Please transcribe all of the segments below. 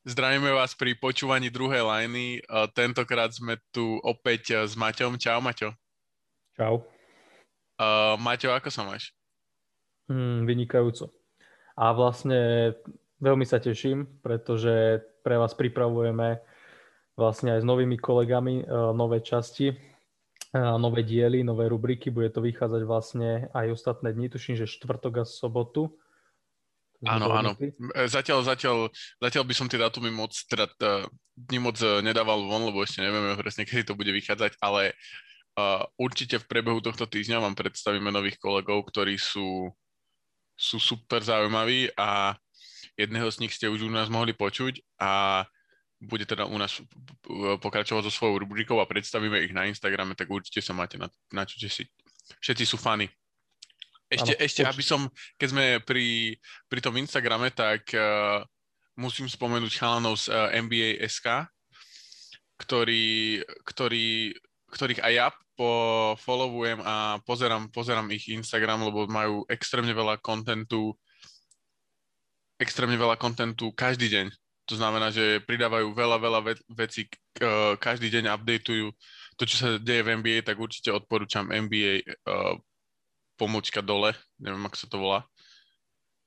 Zdravíme vás pri počúvaní druhej lajny. Tentokrát sme tu opäť s Maťom. Čau, Maťo. Čau. Uh, Maťo, ako sa máš? Hmm, vynikajúco. A vlastne veľmi sa teším, pretože pre vás pripravujeme vlastne aj s novými kolegami uh, nové časti, uh, nové diely, nové rubriky. Bude to vychádzať vlastne aj ostatné dni, tuším, že štvrtok a sobotu. Áno, áno. Zatiaľ, zatiaľ, zatiaľ by som tie datumy moc, teda dni moc e, nedával von, lebo ešte nevieme presne, kedy to bude vychádzať, ale uh, určite v priebehu tohto týždňa vám predstavíme nových kolegov, ktorí sú, sú super zaujímaví a jedného z nich ste už u nás mohli počuť a bude teda u nás pokračovať so svojou rubrikou a predstavíme ich na Instagrame, tak určite sa máte na, na čo tešiť. Všetci sú fany. Ešte, ano, ešte aby som, keď sme pri, pri tom Instagrame, tak uh, musím spomenúť chalanov z uh, NBA SK, ktorý, ktorý, ktorých aj ja po followujem a pozerám, pozerám ich Instagram, lebo majú extrémne veľa kontentu extrémne veľa kontentu každý deň. To znamená, že pridávajú veľa, veľa ve- vecí, uh, každý deň updateujú to, čo sa deje v NBA, tak určite odporúčam NBA uh, pomočka dole, neviem, ako sa to volá,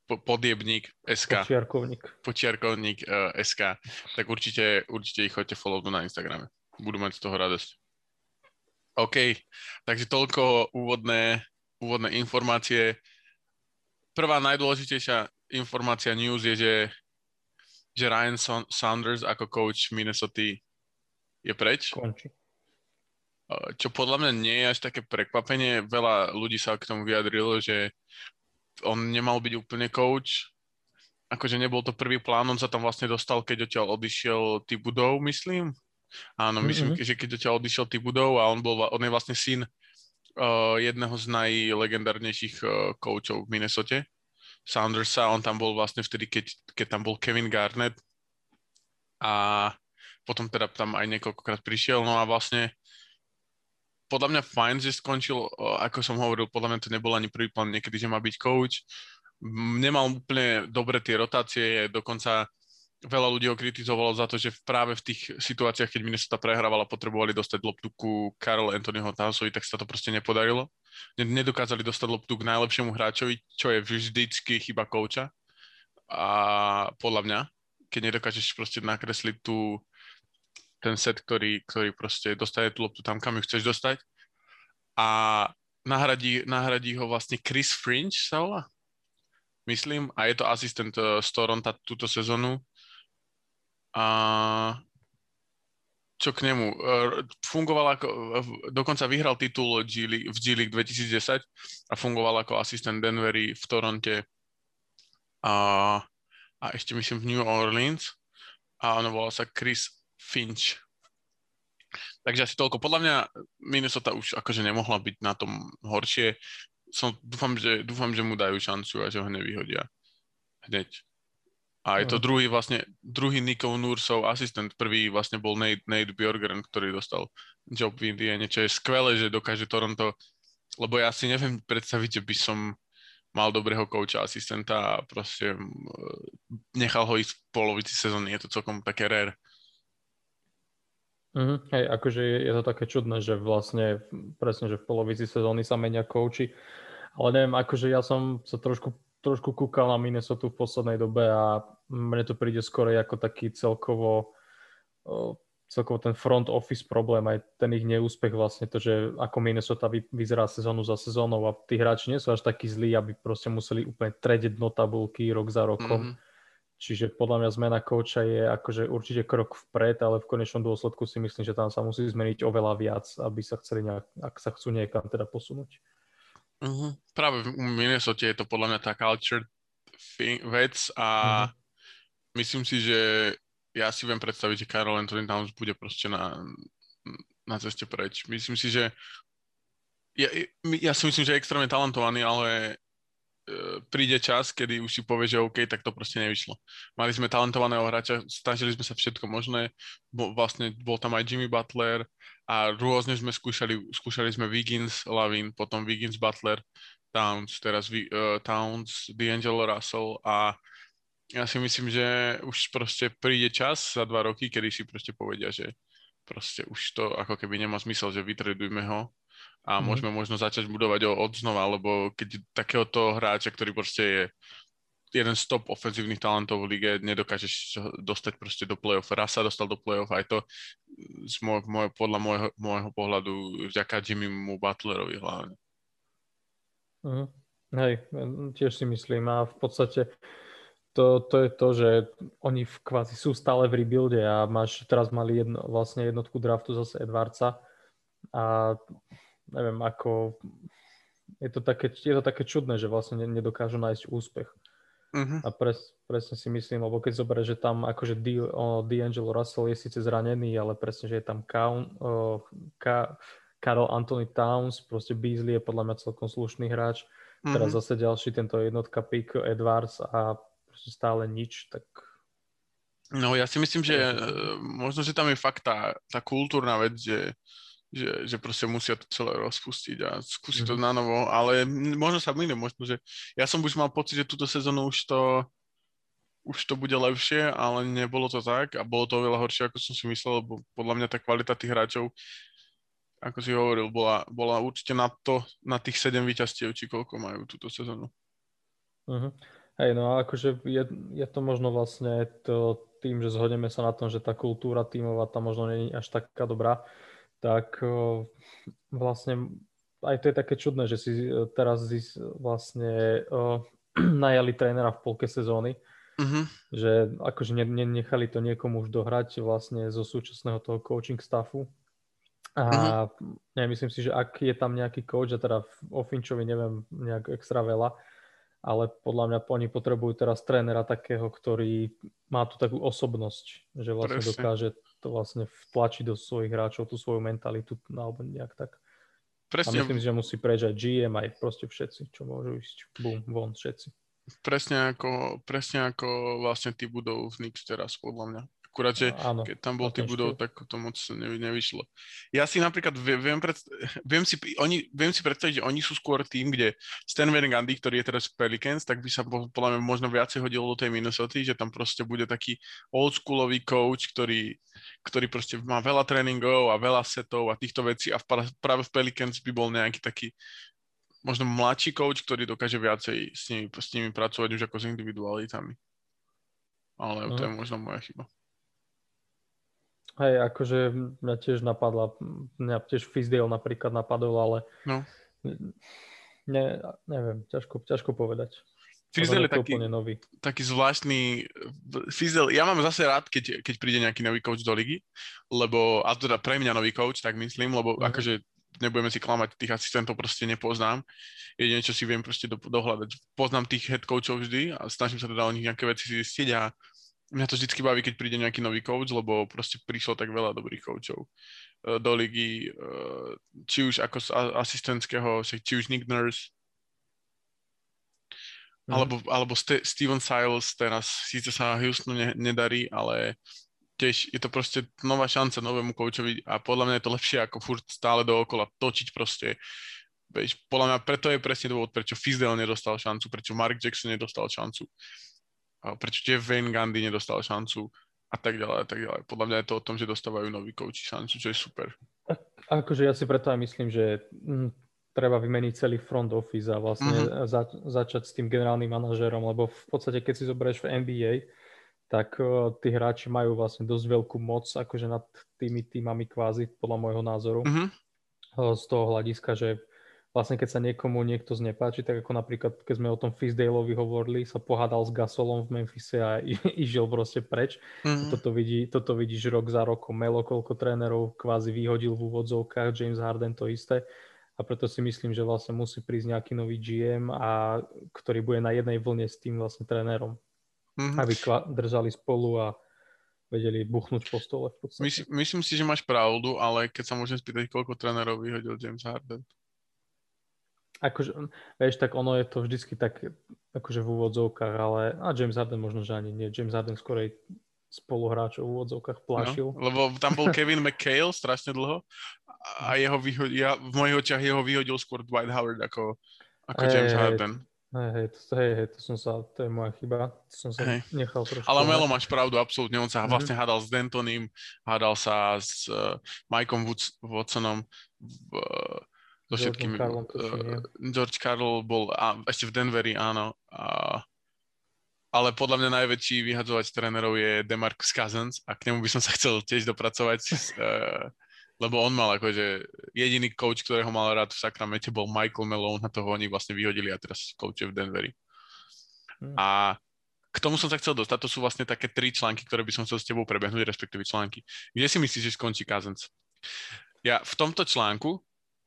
po, podiebník SK. Počiarkovník. Počiarkovník uh, eh, SK. Tak určite, určite ich chodte follow na Instagrame. Budú mať z toho radosť. OK, takže toľko úvodné, úvodné informácie. Prvá najdôležitejšia informácia news je, že, že Ryan Saunders ako coach Minnesota je preč. Končí čo podľa mňa nie je až také prekvapenie. Veľa ľudí sa k tomu vyjadrilo, že on nemal byť úplne coach. Akože nebol to prvý plán, on sa tam vlastne dostal, keď odtiaľ odišiel Tibudov, myslím. Áno, myslím, mm-hmm. že keď odtiaľ odišiel Tibudov a on, bol, on je vlastne syn uh, jedného z najlegendárnejších uh, coachov v Minnesota, Saundersa. On tam bol vlastne vtedy, keď, keď tam bol Kevin Garnett a potom teda tam aj niekoľkokrát prišiel. No a vlastne podľa mňa fajn, že skončil, ako som hovoril, podľa mňa to nebol ani prvý plán niekedy, že má byť coach. Nemal úplne dobre tie rotácie, dokonca veľa ľudí ho kritizovalo za to, že práve v tých situáciách, keď Minnesota prehrávala, potrebovali dostať loptu ku Karol Anthonyho Townsovi, tak sa to proste nepodarilo. Nedokázali dostať loptu k najlepšiemu hráčovi, čo je vždycky chyba kouča. A podľa mňa, keď nedokážeš proste nakresliť tú, ten set, ktorý, ktorý proste dostane tú loptu tam, kam ju chceš dostať. A nahradí, nahradí ho vlastne Chris Fringe sa volá, myslím, a je to asistent uh, z Toronto túto sezónu. A čo k nemu? Uh, fungoval ako, uh, dokonca vyhral titul v G League 2010 a fungoval ako asistent Denvery v Toronte a, a ešte myslím v New Orleans a ono volal sa Chris Finch. Takže asi toľko. Podľa mňa Minnesota už akože nemohla byť na tom horšie. Som, dúfam, že, dúfam, že mu dajú šancu a že ho nevyhodia hneď. A je to mhm. druhý vlastne, druhý Nico Nursov asistent, prvý vlastne bol Nate, Nate Bjorgren, ktorý dostal job v Indiane, čo je skvelé, že dokáže Toronto, lebo ja si neviem predstaviť, že by som mal dobrého kouča, asistenta a proste nechal ho ísť v polovici sezóny, je to celkom také rare. Mm-hmm. Hej, akože je, je to také čudné, že vlastne presne, že v polovici sezóny sa menia kouči. Ale neviem, akože ja som sa trošku, trošku kúkal na Minnesota v poslednej dobe a mne to príde skoro ako taký celkovo celkovo ten front office problém, aj ten ich neúspech vlastne to, že ako Minnesota vy, vyzerá sezónu za sezónou a tí hráči nie sú až takí zlí, aby proste museli úplne tredeť dno tabulky rok za rokom. Mm-hmm Čiže podľa mňa zmena kouča je akože určite krok vpred, ale v konečnom dôsledku si myslím, že tam sa musí zmeniť oveľa viac, aby sa chceli nejak, ak sa chcú niekam teda posunúť. Uh-huh. Práve v Minnesota je to podľa mňa tá culture vec a uh-huh. myslím si, že ja si viem predstaviť, že Carol Anthony Towns bude proste na, na ceste preč. Myslím si, že ja, ja si myslím, že je extrémne talentovaný, ale príde čas, kedy už si povie, že OK, tak to proste nevyšlo. Mali sme talentovaného hráča, snažili sme sa všetko možné, bo, vlastne bol tam aj Jimmy Butler a rôzne sme skúšali, skúšali sme Wiggins, Lavin, potom Wiggins, Butler, Towns, teraz uh, Towns, D'Angelo Russell a ja si myslím, že už proste príde čas za dva roky, kedy si proste povedia, že proste už to ako keby nemá zmysel, že vytredujme ho a mm. môžeme možno začať budovať ho od znova, lebo keď takéhoto hráča, ktorý proste je jeden z top ofenzívnych talentov v lige, nedokážeš dostať proste do play-off. Raz sa dostal do play-off, aj to z môj, môj, podľa môjho, môjho pohľadu vďaka Jimmymu Butlerovi hlavne. Uh-huh. Hej, tiež si myslím a v podstate to, to je to, že oni v kvázi sú stále v rebuilde a máš, teraz mali jedno, vlastne jednotku draftu zase Edvardsa a neviem, ako je to také, je to také čudné, že vlastne nedokážu nájsť úspech. Uh-huh. A pres, presne si myslím, lebo keď zoberie, že tam akože D, o, D'Angelo Russell je síce zranený, ale presne, že je tam Kaun, o, Ka, Karol Anthony Towns, proste Beasley je podľa mňa celkom slušný hráč. Uh-huh. Teraz zase ďalší tento jednotka pick Edwards a proste stále nič, tak... No ja si myslím, že uh, možno, že tam je fakt tá, tá kultúrna vec, že, že, že proste musia to celé rozpustiť a skúsiť mm-hmm. to mhm. na novo, ale možno sa mýlim, možno, že ja som už mal pocit, že túto sezónu už to už to bude lepšie, ale nebolo to tak a bolo to oveľa horšie, ako som si myslel, lebo podľa mňa tá kvalita tých hráčov, ako si hovoril, bola, bola určite na to, na tých 7 výťastiev, či koľko majú túto sezónu. Uh-huh. Hej, no a akože je, je to možno vlastne to, tým, že zhodneme sa na tom, že tá kultúra tímová tam možno nie je až taká dobrá, tak o, vlastne aj to je také čudné, že si e, teraz vlastne o, najali trénera v polke sezóny, uh-huh. že akože ne, nechali to niekomu už dohrať vlastne zo súčasného toho coaching staffu. A uh-huh. ja myslím si, že ak je tam nejaký coach, a teda o Finčovi neviem nejak extra veľa, ale podľa mňa oni potrebujú teraz trénera takého, ktorý má tú takú osobnosť, že vlastne Presne. dokáže to vlastne vtlačiť do svojich hráčov tú svoju mentalitu alebo nejak tak. Presne. A myslím, že musí aj GM, aj proste všetci, čo môžu ísť. Bum, von, všetci. Presne ako, presne ako vlastne tí budov v Knicks teraz, podľa mňa. Akurát, že Áno, keď tam bol tým budov, tak to moc nevy, nevyšlo. Ja si napríklad viem, viem, si, oni, viem si predstaviť, že oni sú skôr tým, kde Stan Van Gundy, ktorý je teraz v Pelicans, tak by sa podľa mňa možno viacej hodilo do tej Minnesota, že tam proste bude taký oldschoolový coach, ktorý, ktorý proste má veľa tréningov a veľa setov a týchto vecí a práve v Pelicans by bol nejaký taký možno mladší coach, ktorý dokáže viacej s nimi, s nimi pracovať už ako s individualitami. Ale to je mhm. možno moja chyba. Hej, akože mňa tiež napadla, mňa tiež Fizdale napríklad napadol, ale no. ne, neviem, ťažko, ťažko povedať. Fizdale je taký, nový. taký zvláštny, Fizdale, ja mám zase rád, keď, keď príde nejaký nový coach do ligy, lebo, a teda pre mňa nový coach, tak myslím, lebo mm. akože nebudeme si klamať, tých asistentov proste nepoznám. Jedine, čo si viem proste do, dohľadať. Poznám tých head coachov vždy a snažím sa teda o nich nejaké veci zistiť a mňa to vždycky baví, keď príde nejaký nový coach, lebo proste prišlo tak veľa dobrých coachov eh, do ligy, eh, či už ako z asistentského, či už Nick Nurse, mm. alebo, alebo St- Steven Siles teraz, síce sa Houstonu ne- nedarí, ale tiež je to proste nová šanca novému coachovi a podľa mňa je to lepšie ako furt stále dookola točiť proste. Veď, podľa mňa preto je presne dôvod, prečo Fizdale nedostal šancu, prečo Mark Jackson nedostal šancu prečo Jeff Wayne Gandhi nedostal šancu a tak ďalej a tak ďalej. Podľa mňa je to o tom, že dostávajú noví kouči šancu, čo je super. A, akože ja si preto aj myslím, že m, hm, treba vymeniť celý front office a vlastne mm-hmm. za, začať s tým generálnym manažérom, lebo v podstate keď si zoberieš v NBA, tak uh, tí hráči majú vlastne dosť veľkú moc akože nad tými týmami kvázi, podľa môjho názoru. Mm-hmm. Z toho hľadiska, že vlastne keď sa niekomu niekto znepáči, tak ako napríklad, keď sme o tom Fisdaleovi hovorili, sa pohádal s Gasolom v Memphise a išiel proste preč. Mm-hmm. Toto, vidí, toto vidíš rok za rokom. Melo, koľko trénerov kvázi vyhodil v úvodzovkách, James Harden to isté. A preto si myslím, že vlastne musí prísť nejaký nový GM, a, ktorý bude na jednej vlne s tým vlastne trénerom. Mm-hmm. Aby držali spolu a vedeli buchnúť po stole. V Myslím, myslím si, že máš pravdu, ale keď sa môžem spýtať, koľko trénerov vyhodil James Harden? Akože, vieš, tak ono je to vždycky tak, akože v úvodzovkách, ale a James Harden možno, že ani nie. James Harden skorej spoluhráčov v úvodzovkách plašil. No, lebo tam bol Kevin McHale strašne dlho a jeho vyhodil, ja, v mojich očiach jeho vyhodil skôr Dwight Howard ako, ako hey, James Harden. Hej, hej, to, hej, hej, to som sa, to je moja chyba. To som sa Hej. nechal trošku. Ale Melo máš pravdu, absolútne. On sa Mhm. vlastne hádal s Dentonym, hádal sa s uh, Mikeom Woods, Watsonom, v, uh, so všetkými. Karlom, uh, George Carl bol a, ešte v Denveri, áno. A, ale podľa mňa najväčší vyhadzovač trénerov je Demarcus Cousins a k nemu by som sa chcel tiež dopracovať, uh, lebo on mal akože jediný coach, ktorého mal rád v Sacramente bol Michael Malone a toho oni vlastne vyhodili a teraz coachuje v Denveri. Hm. A k tomu som sa chcel dostať, to sú vlastne také tri články, ktoré by som chcel s tebou prebehnúť, respektíve články. Kde si myslíš, že skončí Cousins? Ja v tomto článku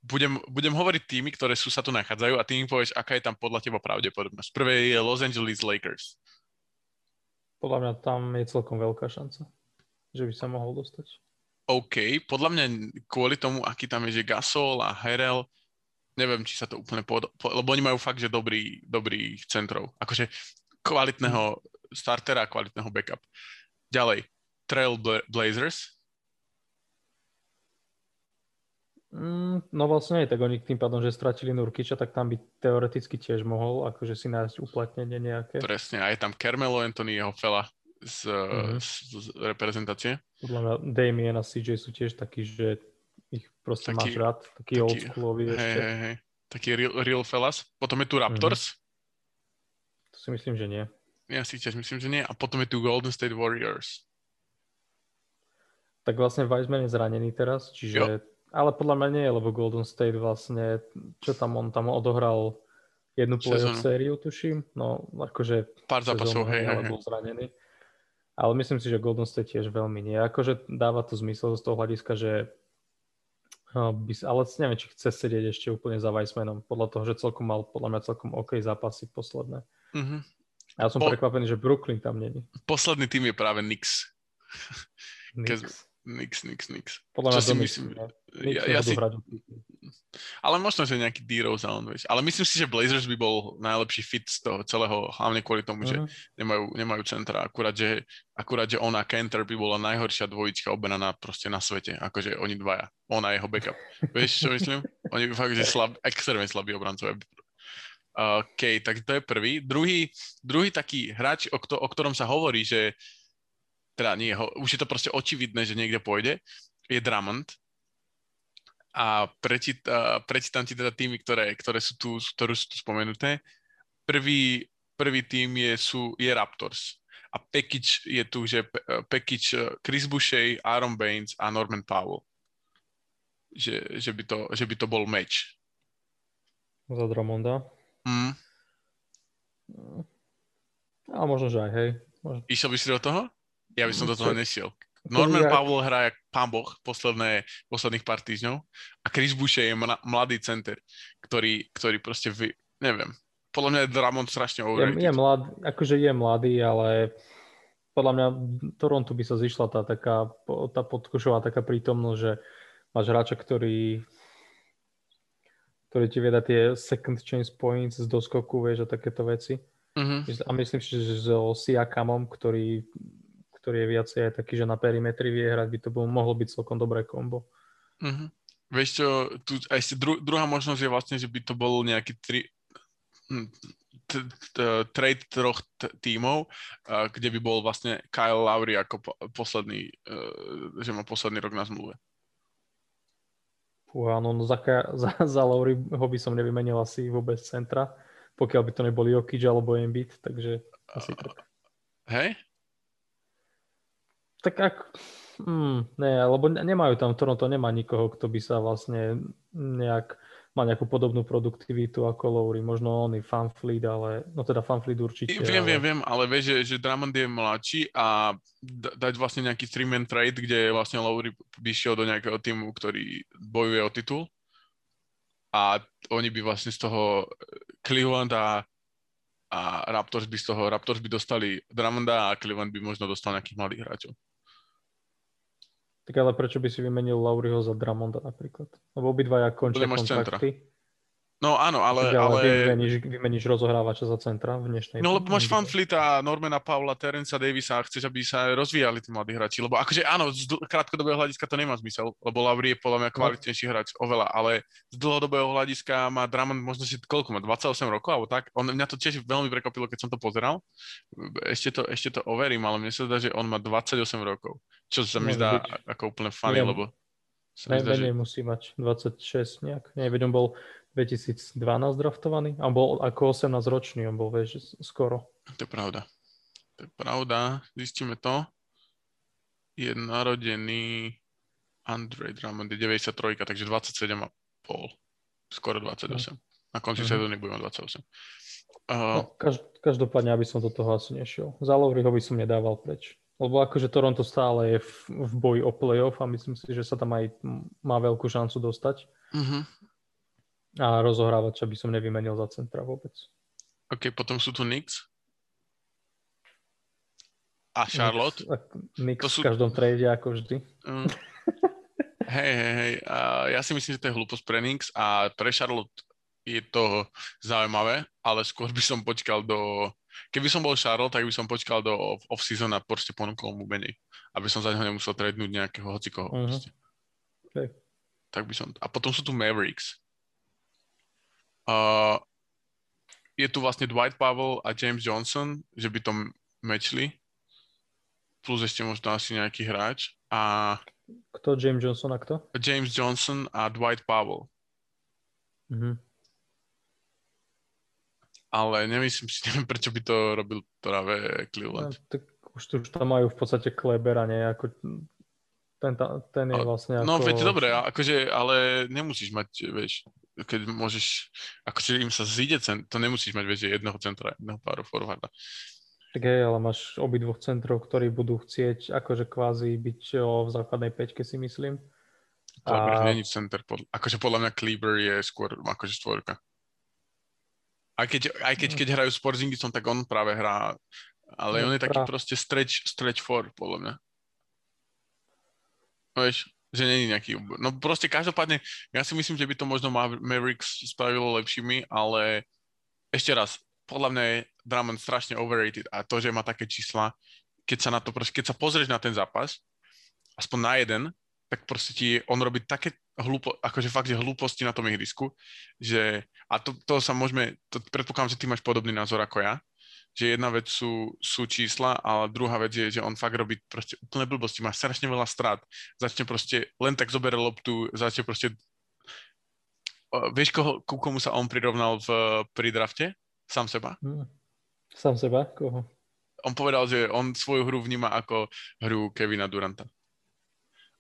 budem, budem hovoriť tými, ktoré sú sa tu nachádzajú a ty mi povieš, aká je tam podľa teba pravdepodobnosť. Prvé je Los Angeles Lakers. Podľa mňa tam je celkom veľká šanca, že by sa mohol dostať. OK, podľa mňa kvôli tomu, aký tam je, že Gasol a Herel, neviem, či sa to úplne pod... po, lebo oni majú fakt, že dobrý, dobrých centrov. Akože kvalitného startera a kvalitného backup. Ďalej, Trail Bla- Blazers. Mm, no vlastne nie, tak oni tým pádom, že stratili Nurkiča, tak tam by teoreticky tiež mohol akože si nájsť uplatnenie nejaké. Presne, a je tam Carmelo Anthony, jeho fela z, Mhm. z, z reprezentácie. Podľa mňa Damien a CJ sú tiež takí, že ich proste Taký- máš rád, taký, taký- oldschoolový Hej, ešte. hej, hej. Taký real, real fellas. Potom je tu. Raptors. To si myslím, že nie. Ja si tiež myslím, že nie. A potom je tu Golden State Warriors. Tak vlastne Wiseman je zranený teraz, čiže... Ale podľa mňa nie, lebo Golden State vlastne, čo tam on tam odohral jednu playoff sériu, tuším. No, akože Pár zápasov, hej, hej, bol zranený. Ale myslím si, že Golden State tiež veľmi nie. Akože dáva to zmysel z toho hľadiska, že uh, by, s- ale neviem, či chce sedieť ešte úplne za Weissmanom, podľa toho, že celkom mal podľa mňa celkom OK zápasy posledné. Mhm. A ja som Po- prekvapený, že Brooklyn tam není. Posledný tým je práve Knicks. Knicks. Knicks, Knicks, Knicks. Podľa čo si myslím? myslím. Ja, ja si, ale možno, že nejaký D-Rose, vieš. Ale myslím si, že Blazers by bol najlepší fit z toho celého, hlavne kvôli tomu, že Mhm. nemajú, nemajú centra. Akurát že, akurát, že ona Kenter by bola najhoršia dvojička obrana proste na svete. Akože oni dvaja. Ona a jeho backup. Vieš, čo myslím? Oni by fakt, že slab, extrémne slabí obrancovia. OK, tak to je prvý. Druhý, druhý taký hráč, o, kto, o ktorom sa hovorí, že teda nie, ho, už je to proste očividné, že niekde pôjde, je Drummond. A prečít, uh, prečítam ti teda týmy, ktoré, ktoré sú tu, ktoré sú tu spomenuté. Prvý, prvý tým je, sú, je Raptors. A package je tu, že package Chris Boucher, Aaron Baines a Norman Powell. Že, že, by, to, že by to bol meč. Za Drummonda. Mm. A možno, že aj hej. Možno. Išiel by si do toho? Ja by som do toho nešiel. Norman Powell hrá jak pán boh posledné, posledných pár týždňov a Chris Boucher je mla- mladý center, ktorý, ktorý proste vy, neviem. Podľa mňa je Drummond strašne Je, overrated. je mladý, akože je mladý, ale podľa mňa v Toronto by sa zišla tá taká, tá podkošová taká prítomnosť, že máš hráča, ktorý ktorý ti vie dať tie second chance points z doskoku, vieš, a takéto veci. Mhm. A myslím si, že so Siakamom, ktorý, ktorý je viacej aj taký, že na perimetri vie hrať, by to bol, mohlo byť celkom dobré kombo. Mhm. Vieš čo, tu, a ešte dru, druhá možnosť je vlastne, že by to bol nejaký tri, hm, t- t- trade troch t- tímov, a kde by bol vlastne Kyle Lowry ako po, posledný, uh, že má posledný rok na zmluve. Fú, áno, no za, za, za Lowry ho by som nevymenil asi vôbec centra, pokiaľ by to neboli Jokic alebo Embiid, takže asi tak. Hej? Tak ak... Mm, ne, lebo ne- nemajú tam, Toronto nemá nikoho, kto by sa vlastne nejak, má nejakú podobnú produktivitu ako Lowry. Možno on i Fanfleet, ale, no teda Fanfleet určite. Viem, ale... viem, viem, ale vieš, že, že Drummond je mladší a da- dať vlastne nejaký three-man trade, kde vlastne Lowry by šiel do nejakého týmu, ktorý bojuje o titul a oni by vlastne z toho Cleveland a, a Raptors by z toho, Raptors by dostali Drummonda a Cleveland by možno dostal nejakých mladých hráčov. Tak ale prečo by si vymenil Lowryho za Drummonda napríklad? Lebo obidvaja končia nemáš centra. No áno, ale... Čiže ale... Vymeníš, vymeníš rozohrávača za centra v dnešnej... No lebo máš Fanflita, Normana Paula, Terenca Davisa a chceš, aby sa rozvíjali tí mladí hráči. Lebo akože áno, z krátkodobého hľadiska to nemá zmysel, lebo Lavrie je podľa mňa no. kvalitnejší hráč oveľa, ale z dlhodobého hľadiska má Drummond možno si koľko má, 28 rokov alebo tak. On, mňa to tiež veľmi prekvapilo, keď som to pozeral. Ešte to, ešte to overím, ale mne sa zdá, že on má 28 rokov. Čo sa mi zdá byť. ako úplne funny, lebo... Najmenej že... musí mať 26 nejak. On bol 2012 draftovaný a bol ako 18 ročný, on bol vieš, skoro. To je pravda. To je pravda, zistíme to. Je narodený Andre Drummond, je 93, takže 27,5. Skoro 28. Na konci mm. sezóny budeme 28. Uh, no, každ- každopádne, aby som do toho asi nešiel. Za Lowryho by som nedával preč. Lebo akože Toronto stále je v, v boji o playoff a myslím si, že sa tam aj má veľkú šancu dostať. Uh-huh. A rozohrávača by som nevymenil za centra vôbec. OK, potom sú tu Knicks. A Charlotte. Knicks, to sú... v každom trade, ako vždy. Mm. hej, hej, hej. Uh, ja si myslím, že to je hlúposť pre Knicks a pre Charlotte je to zaujímavé, ale skôr by som počkal do... Keby som bol Charlotte, tak by som počkal do off-season a proste ponúkol mu menej. Aby som za neho nemusel tradenúť nejakého hocikoho. Uh-huh. Okay. Tak by som... A potom sú tu Mavericks. Uh, je tu vlastne Dwight Powell a James Johnson, že by to mečli. Plus ešte možno asi nejaký hráč. A... Kto James Johnson a kto? James Johnson a Dwight Powell. Mm-hmm. Ale nemyslím si, neviem, prečo by to robil práve Cleveland. No, tak už, už tam majú v podstate Klebera, nie? Ako ten, ten je vlastne no, ako... No veď dobre, akože, ale nemusíš mať, vieš, keď môžeš, akože im sa zíde cent, to nemusíš mať, vieš, jedného centra, jedného páru forwarda. Tak hej, ale máš obidvoch centrov, ktorí budú chcieť akože kvázi byť o, v základnej peťke, si myslím. Kleber a... není center, pod, akože podľa mňa Kleber je skôr akože štvorka. Aj keď, aj keď, keď hrajú s tak on práve hrá, ale no, on je taký práve. proste stretch, stretch for, podľa mňa. Vieš, že není nejaký... No proste každopádne, ja si myslím, že by to možno Mavericks spravilo lepšími, ale ešte raz, podľa mňa je Drummond strašne overrated a to, že má také čísla, keď sa na to proste, keď sa pozrieš na ten zápas, aspoň na jeden, tak proste ti on robí také hlúpo, akože fakt, že hlúposti na tom ihrisku, že, a to, to sa môžeme, to predpokladám, že ty máš podobný názor ako ja, že jedna vec sú, sú čísla, ale druhá vec je, že on fakt robí proste úplne blbosti, má strašne veľa strát, začne proste, len tak zobere loptu, začne proste, vieš, koho, ku komu sa on prirovnal v, pri drafte? Sám seba? Hmm. Sám seba? Koho? On povedal, že on svoju hru vníma ako hru Kevina Duranta.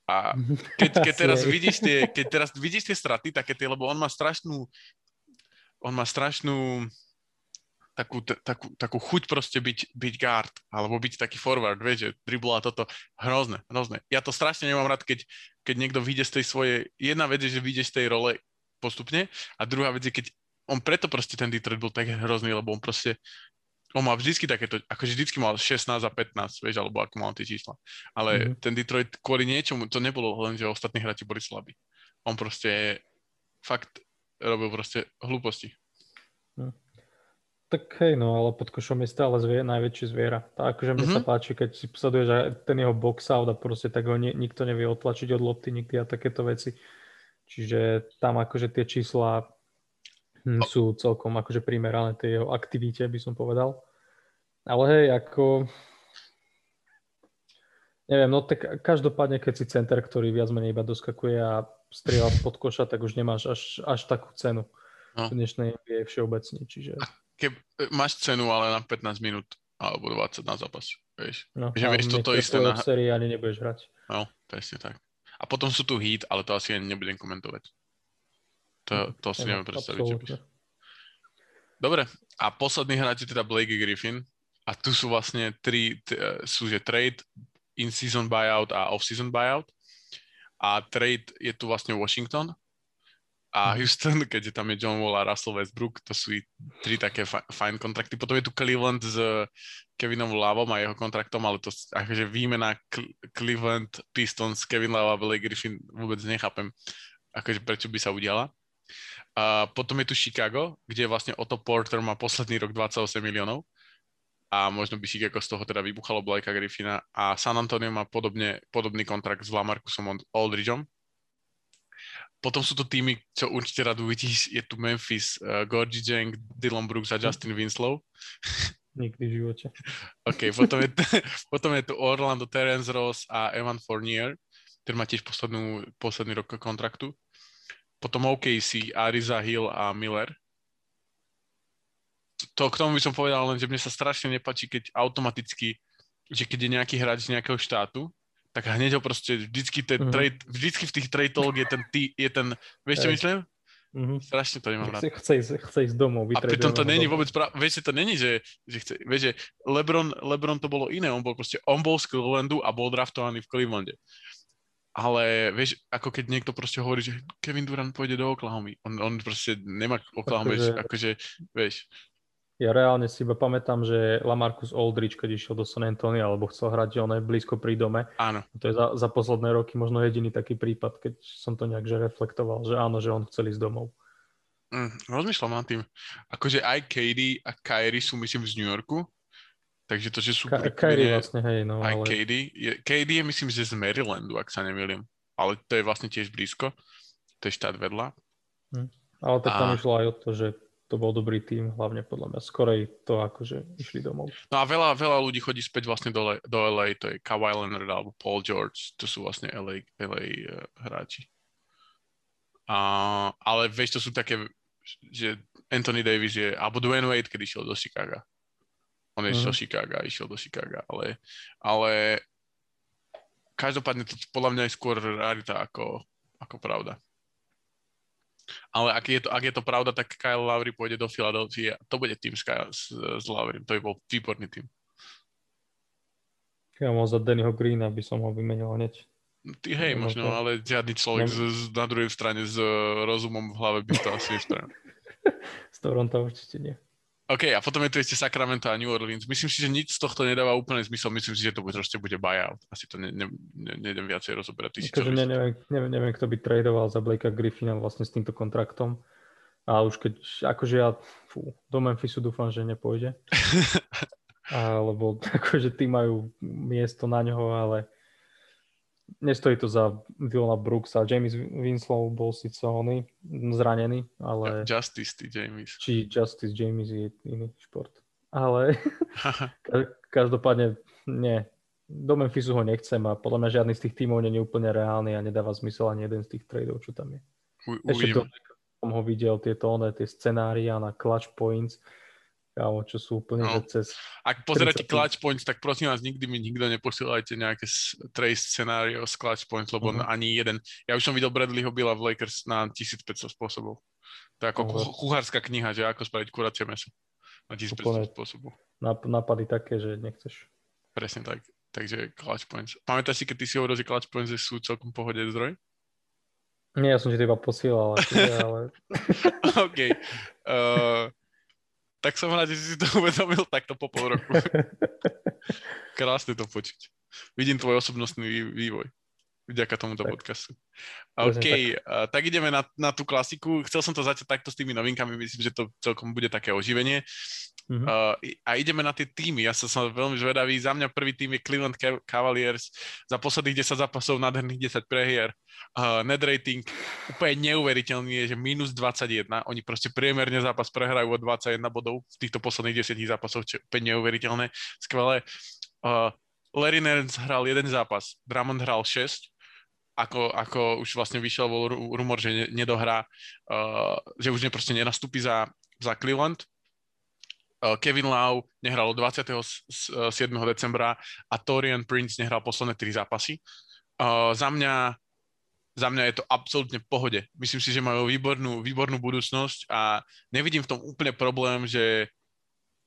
A keď, keď teraz vidíš tie, keď teraz vidíš tie straty, také tie, lebo on má strašnú on má strašnú takú, takú, takú chuť proste byť, byť guard, alebo byť taký forward, vieš, že dribla toto, hrozné, hrozné. Ja to strašne nemám rád, keď, keď niekto vyjde z tej svojej, jedna vec je, že vyjde z tej role postupne a druhá vec je, keď on preto proste ten Detroit bol tak hrozný, lebo on proste, on má vždycky takéto, akože vždycky mal 16 a 15, vieš, alebo ako mal tie čísla. Ale mm-hmm. ten Detroit kvôli niečomu, to nebolo len, že ostatní hráči boli slabí. On proste fakt robil proste hlúposti. Mm. Tak hej, no, ale pod košom je stále zvie, najväčší zviera. Tak akože mne mm-hmm. sa mhm. páči, keď si sleduješ aj ten jeho box out a proste tak ho ni- nikto nevie otlačiť od lopty nikdy a takéto veci. Čiže tam akože tie čísla hm, sú celkom akože primerané tej jeho aktivite, by som povedal. Ale hej, ako... Neviem, no tak každopádne, keď si center, ktorý viac menej iba doskakuje a strieľa pod koša, tak už nemáš až, až takú cenu no. v dnešnej NBA všeobecne. Čiže keď máš cenu, ale na 15 minút alebo 20 na zápas, vieš. No, že vieš toto isté na... sérii ani nebudeš hrať. No, presne tak. A potom sú tu hit, ale to asi ani nebudem komentovať. To, to si neviem predstaviť. Že Dobre, a posledný hráč je teda Blake Griffin. A tu sú vlastne tri, t- e, sú že trade, in-season buyout a off-season buyout. A trade je tu vlastne Washington a mhm. Houston, keďže tam je John Wall a Russell Westbrook, to sú tri také fajn kontrakty. Potom je tu Cleveland s Kevinom Lavom a jeho kontraktom, ale to akože výmena Cleveland Pistons, Kevin Love a Blake Griffin vôbec nechápem, akože prečo by sa udiala. A potom je tu Chicago, kde vlastne Otto Porter má posledný rok 28 miliónov a možno by Chicago z toho teda vybuchalo Blakea Griffina a San Antonio má podobne, podobný kontrakt s Lamarcusom Aldridgeom. Potom sú to týmy, čo určite rád uvidíš, je tu Memphis, uh, Gorgie Jang, Dylan Brooks a Justin Winslow. Nikdy v živote. OK, potom je, potom je tu Orlando Terence Ross a Evan Fournier, ktorý má tiež poslednú, posledný rok kontraktu potom OKC, Ariza Hill a Miller. To k tomu by som povedal len, že mne sa strašne nepačí, keď automaticky, že keď je nejaký hráč z nejakého štátu, tak hneď ho proste, vždycky, ten mm-hmm. trade, vždycky v tých trade talk je ten, tý, je ten vieš čo myslím? Mm-hmm. Strašne to nemám rád. Chce, ísť, chce ísť domov. A pritom to není vôbec, pra... vieš, to není, že, že chce, vieš, že Lebron, Lebron to bolo iné, on bol proste, on bol z Clevelandu a bol draftovaný v Clevelande ale vieš, ako keď niekto proste hovorí, že Kevin Durant pôjde do Oklahoma. On, on proste nemá Oklahoma, akože, akože, vieš. Ja reálne si iba pamätám, že Lamarcus Aldridge, keď išiel do San Antonio, alebo chcel hrať, on blízko pri dome. Áno. To je za, za posledné roky možno jediný taký prípad, keď som to nejak že reflektoval, že áno, že on chcel ísť domov. Mm, rozmýšľam nad tým. Akože aj Katie a Kyrie sú myslím z New Yorku, Takže to, že sú Ka- Kyrie vlastne, hej, no. Aj ale... KD. Je, KD je myslím, že z Marylandu, ak sa nemýlim. Ale to je vlastne tiež blízko. To je štát vedľa. Hm. Ale tak tam a... išlo aj o to, že to bol dobrý tým, hlavne podľa mňa. Skorej to akože išli domov. No a veľa, veľa ľudí chodí späť vlastne do, do LA, to je Kawhi Leonard alebo Paul George, to sú vlastne LA, LA eh, hráči. A, ale vieš, to sú také, že Anthony Davis je, alebo Dwayne Wade, keď išiel do Chicago. On je uh-huh. Chicago, išiel do Chicago, ale, ale každopádne to podľa mňa je skôr rarita ako, ako pravda. Ale ak je, to, ak je to pravda, tak Kyle Lowry pôjde do Philadelphia. To bude tým s, s, s Lowrym. To by bol výborný tým. Ja mám za Dannyho Greena by som ho vymenil hneď. Ty hej, možno, to... ale žiadny človek z, z, na druhej strane s rozumom v hlave by to asi nespravil. z Toronto určite nie. OK, a potom je tu ešte Sacramento a New Orleans. Myslím si, že nič z tohto nedáva úplne zmysel. Myslím si, že to proste bude buyout. Asi to ne, ne, ne, nejdem viacej rozoberať. Ty si ne, neviem, neviem, neviem, kto by tradoval za Blakea Griffina vlastne s týmto kontraktom. A už keď, akože ja fú, do Memphisu dúfam, že nepôjde. Alebo akože tí majú miesto na ňoho, ale nestojí to za Dylana Brooksa. James Winslow bol síce oný, zranený, ale... Justice, ty James. Či Justice James je iný šport. Ale každopádne nie. Do Memphisu ho nechcem a podľa mňa žiadny z tých tímov nie je úplne reálny a nedáva zmysel ani jeden z tých tradeov, čo tam je. U, Ešte to, som ho videl tieto one, tie scenária na clutch points, kámo, čo sú úplne no. cez... Ak pozeráte Clutch Points, tak prosím vás, nikdy mi nikto neposielajte nejaké trace scenário z Clutch Points, lebo uh-huh. ani jeden. Ja už som videl Bradleyho Billa v Lakers na 1500 spôsobov. To je ako uh-huh. kuchárska kniha, že ako spraviť kuracie meso. Na 1500 úplne spôsobov. Nápady také, že nechceš. Presne tak. Takže Clutch Points. Pamätáš si, keď ty si hovoril, že Clutch Points sú celkom pohode zdroj? Nie, ja som ti to iba posielal. Ale... OK. Uh, tak som rád, že si to uvedomil takto po pol roku. Krásne to počuť. Vidím tvoj osobnostný vývoj vďaka tomuto tak. podcastu. OK, tak. Tak ideme na, na tú klasiku. Chcel som to začať takto s tými novinkami, myslím, že to celkom bude také oživenie. Uh, a ideme na tie týmy. Ja som, som veľmi zvedavý. Za mňa prvý tým je Cleveland Cavaliers. Za posledných 10 zápasov nádherných 10 prehier. Uh, net rating úplne neuveriteľný je, že minus 21. Oni proste priemerne zápas prehrajú o 21 bodov v týchto posledných 10 zápasov, čo je úplne neuveriteľné. Skvelé. Uh, Larry Nance hral jeden zápas, Drummond hral 6, ako, ako už vlastne vyšiel bol rumor, že nedohrá, uh, že už neproste nenastúpi za, za Cleveland Kevin Lau nehral 27. decembra a Torian Prince nehral posledné tri zápasy. Uh, za mňa za mňa je to absolútne v pohode. Myslím si, že majú výbornú, výbornú budúcnosť a nevidím v tom úplne problém, že,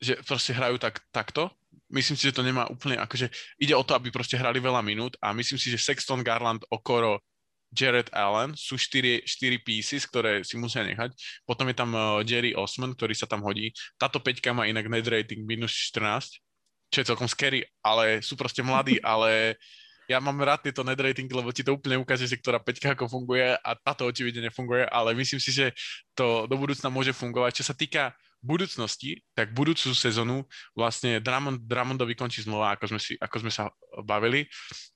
že proste hrajú tak, takto. Myslím si, že to nemá úplne, akože ide o to, aby proste hrali veľa minút a myslím si, že Sexton, Garland, Okoro, Jared Allen, sú 4, 4 pieces, ktoré si musia nechať. Potom je tam uh, Jerry Osman, ktorý sa tam hodí. Táto peťka má inak net rating minus 14, čo je celkom scary, ale sú proste mladí, ale ja mám rád tieto net ratingy, lebo ti to úplne ukáže, že ktorá peťka ako funguje a táto očividne nefunguje, ale myslím si, že to do budúcna môže fungovať. Čo sa týka budúcnosti, tak budúcu sezónu vlastne Drummond, Drummondovi končí zmluva, ako sme, si, ako sme sa bavili.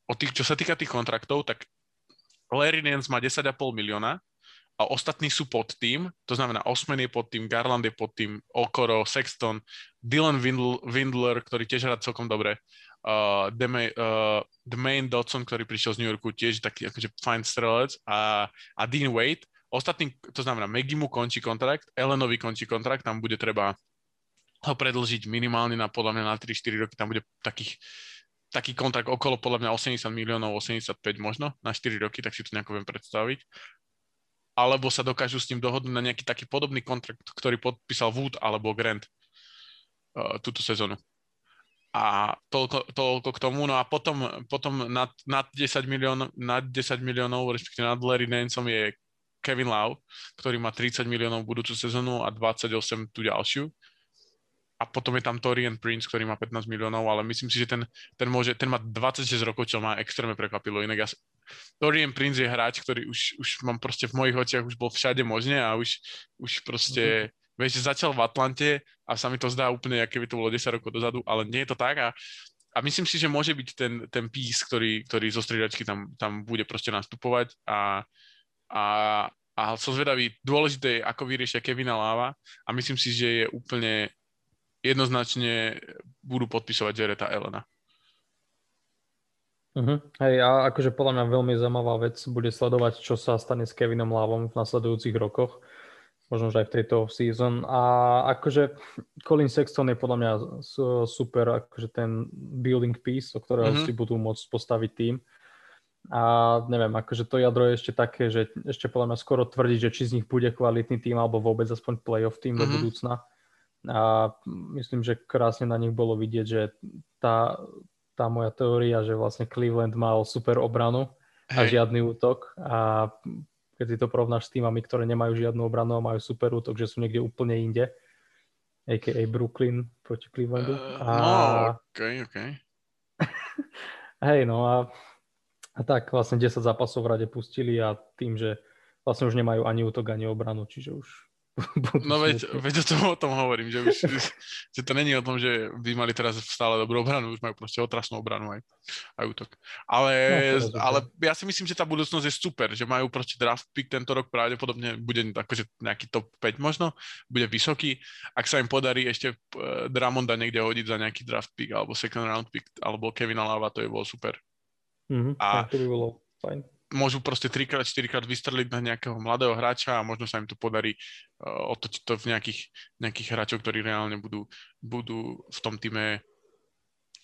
O tých, čo sa týka tých kontraktov, tak Larry má 10,5 milióna a ostatní sú pod tým, to znamená Osman je pod tým, Garland je pod tým, Okoro, Sexton, Dylan Windl, Windler, ktorý tiež hrá celkom dobre, uh, Deme, uh, Demain Dodson, ktorý prišiel z New Yorku, tiež taký akože fajn strelec. A, a Dean Wade, Ostatný, to znamená, Megimu končí kontrakt, Elenovi končí kontrakt, tam bude treba ho predlžiť minimálne na podľa mňa na 3-4 roky, tam bude takých, taký kontrakt okolo podľa mňa 80 miliónov, 85 možno na 4 roky, tak si to nejako viem predstaviť. Alebo sa dokážu s ním dohodnúť na nejaký taký podobný kontrakt, ktorý podpísal Wood alebo Grant uh, túto sezónu. A toľko, toľko k tomu. No a potom, potom nad, nad, 10 milión, nad 10 miliónov, respektíve nad Larry Nanceom je Kevin Lau, ktorý má 30 miliónov budúcu sezónu a 28 tú ďalšiu. A potom je tam Torian Prince, ktorý má 15 miliónov, ale myslím si, že ten, ten, môže, ten má 26 rokov, čo ma extrémne prekvapilo. Inak ja, Torian Prince je hráč, ktorý už, už mám proste v mojich očiach už bol všade možne a už, už proste, mm-hmm. vieš, začal v Atlante a sa mi to zdá úplne, aké by to bolo 10 rokov dozadu, ale nie je to tak a, a myslím si, že môže byť ten, ten pís, ktorý, ktorý zo striedačky tam, tam bude proste nastupovať a a, a som zvedavý, dôležité je, ako vyriešia Kevina Láva a myslím si, že je úplne jednoznačne budú podpisovať Jareta Elena. Uh-huh. Hej, a akože podľa mňa veľmi zaujímavá vec bude sledovať, čo sa stane s Kevinom Lávom v nasledujúcich rokoch. Možno, že aj v tejto season. A akože Colin Sexton je podľa mňa super, akože ten building piece, o ktorého uh-huh. si budú môcť postaviť tým. A neviem, akože to jadro je ešte také, že ešte podľa mňa skoro tvrdiť, že či z nich bude kvalitný tým alebo vôbec aspoň playoff tým mm-hmm. do mhm. budúcna. A myslím, že krásne na nich bolo vidieť, že tá, tá moja teória, že vlastne Cleveland mal super obranu a Hej. žiadny útok a keď si to porovnáš s týmami, ktoré nemajú žiadnu obranu a majú super útok, že sú niekde úplne inde, a.k.a. Brooklyn proti Clevelandu. Uh, a... No, ok, ok. Hej, no a a tak vlastne 10 zápasov v rade pustili a tým, že vlastne už nemajú ani útok, ani obranu, čiže už No veď, veď o, tom, o tom hovorím, že, už, že to není o tom, že by mali teraz stále dobrú obranu, už majú proste otrasnú obranu aj, aj útok. Ale, no, ale ja si myslím, že tá budúcnosť je super, že majú proste draft pick tento rok pravdepodobne bude akože nejaký top 5 možno, bude vysoký. Ak sa im podarí ešte uh, Dramonda niekde hodiť za nejaký draft pick alebo second round pick alebo Kevina Lava, to je bol super. Mm-hmm, a to by bolo fajn. Môžu proste 3 4 krát vystreliť na nejakého mladého hráča a možno sa im to podarí uh, otočiť to v nejakých, nejakých hráčov, ktorí reálne budú, budú v tom týme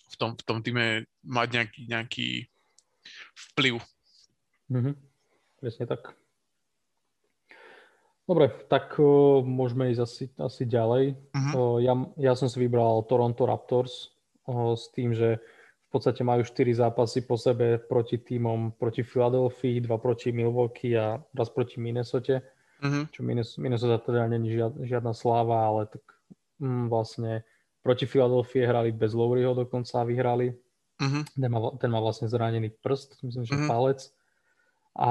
v tom, v tom týme mať nejaký, nejaký vplyv. Mm-hmm. Presne tak. Dobre, tak uh, môžeme ísť asi, asi ďalej. Uh-huh. Uh, ja, ja som si vybral Toronto Raptors uh, s tým, že v podstate majú 4 zápasy po sebe proti týmom proti Philadelphia, dva proti Milwaukee a raz proti Minnesota. Uh-huh. Čo Minnesota teda není žiad, žiadna sláva, ale tak mm, vlastne proti Philadelphia hrali bez Lowryho dokonca a vyhrali. Uh-huh. Ten, má, ten má vlastne zranený prst, myslím, že uh-huh. palec. A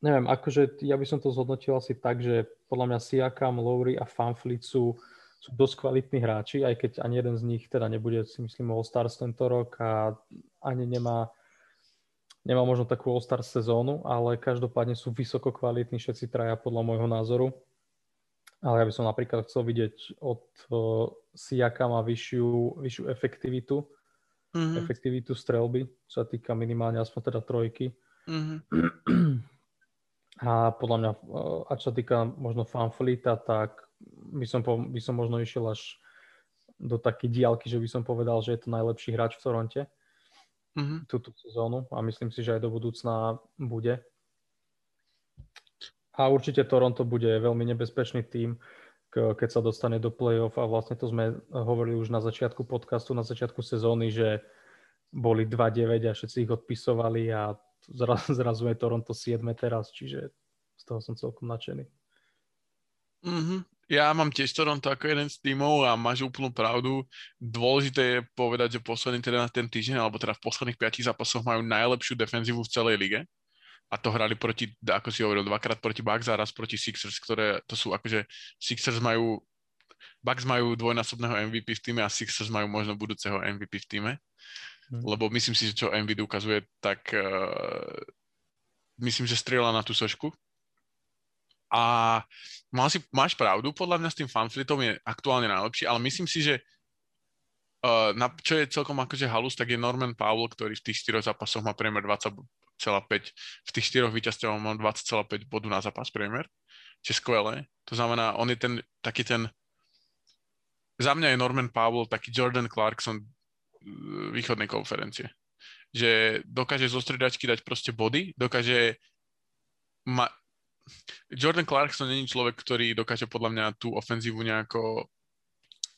neviem, akože ja by som to zhodnotil asi tak, že podľa mňa Siakam, Lowry a Fanfleet sú sú dosť kvalitní hráči, aj keď ani jeden z nich teda nebude, si myslím, All-Stars tento rok a ani nemá, nemá možno takú All-Stars sezónu, ale každopádne sú vysoko kvalitní všetci traja podľa môjho názoru. Ale ja by som napríklad chcel vidieť od uh, Siakama vyššiu, vyššiu efektivitu, mm-hmm. efektivitu strelby, čo sa týka minimálne aspoň teda trojky. Mm-hmm. A podľa mňa, a čo sa týka možno fanflita, tak by som, po, by som možno išiel až do také diálky, že by som povedal, že je to najlepší hráč v Toronte mm-hmm. túto sezónu a myslím si, že aj do budúcna bude. A určite Toronto bude veľmi nebezpečný tým, keď sa dostane do play-off a vlastne to sme hovorili už na začiatku podcastu, na začiatku sezóny, že boli 2-9 a všetci ich odpisovali a zrazu, zrazu je Toronto 7 teraz, čiže z toho som celkom nadšený. Mm-hmm. Ja mám tiež Toronto ako jeden z tímov a máš úplnú pravdu. Dôležité je povedať, že posledný teda na ten týždeň, alebo teda v posledných piatich zápasoch majú najlepšiu defenzívu v celej lige. A to hrali proti, ako si hovoril, dvakrát proti Bucks a raz proti Sixers, ktoré to sú akože Sixers majú Bucks majú dvojnásobného MVP v týme a Sixers majú možno budúceho MVP v týme. Hmm. Lebo myslím si, že čo MVP ukazuje, tak uh, myslím, že strieľa na tú sošku a mal si, máš pravdu, podľa mňa s tým fanflitom je aktuálne najlepší, ale myslím si, že uh, na, čo je celkom akože halus, tak je Norman Powell, ktorý v tých štyroch zápasoch má priemer 20,5, v tých štyroch víťazstvách má 20,5 bodu na zápas priemer, čo je skvelé. To znamená, on je ten taký ten za mňa je Norman Powell taký Jordan Clarkson východnej konferencie. Že dokáže zo stredačky dať proste body, dokáže ma, Jordan Clarkson není človek, ktorý dokáže podľa mňa tú ofenzívu nejako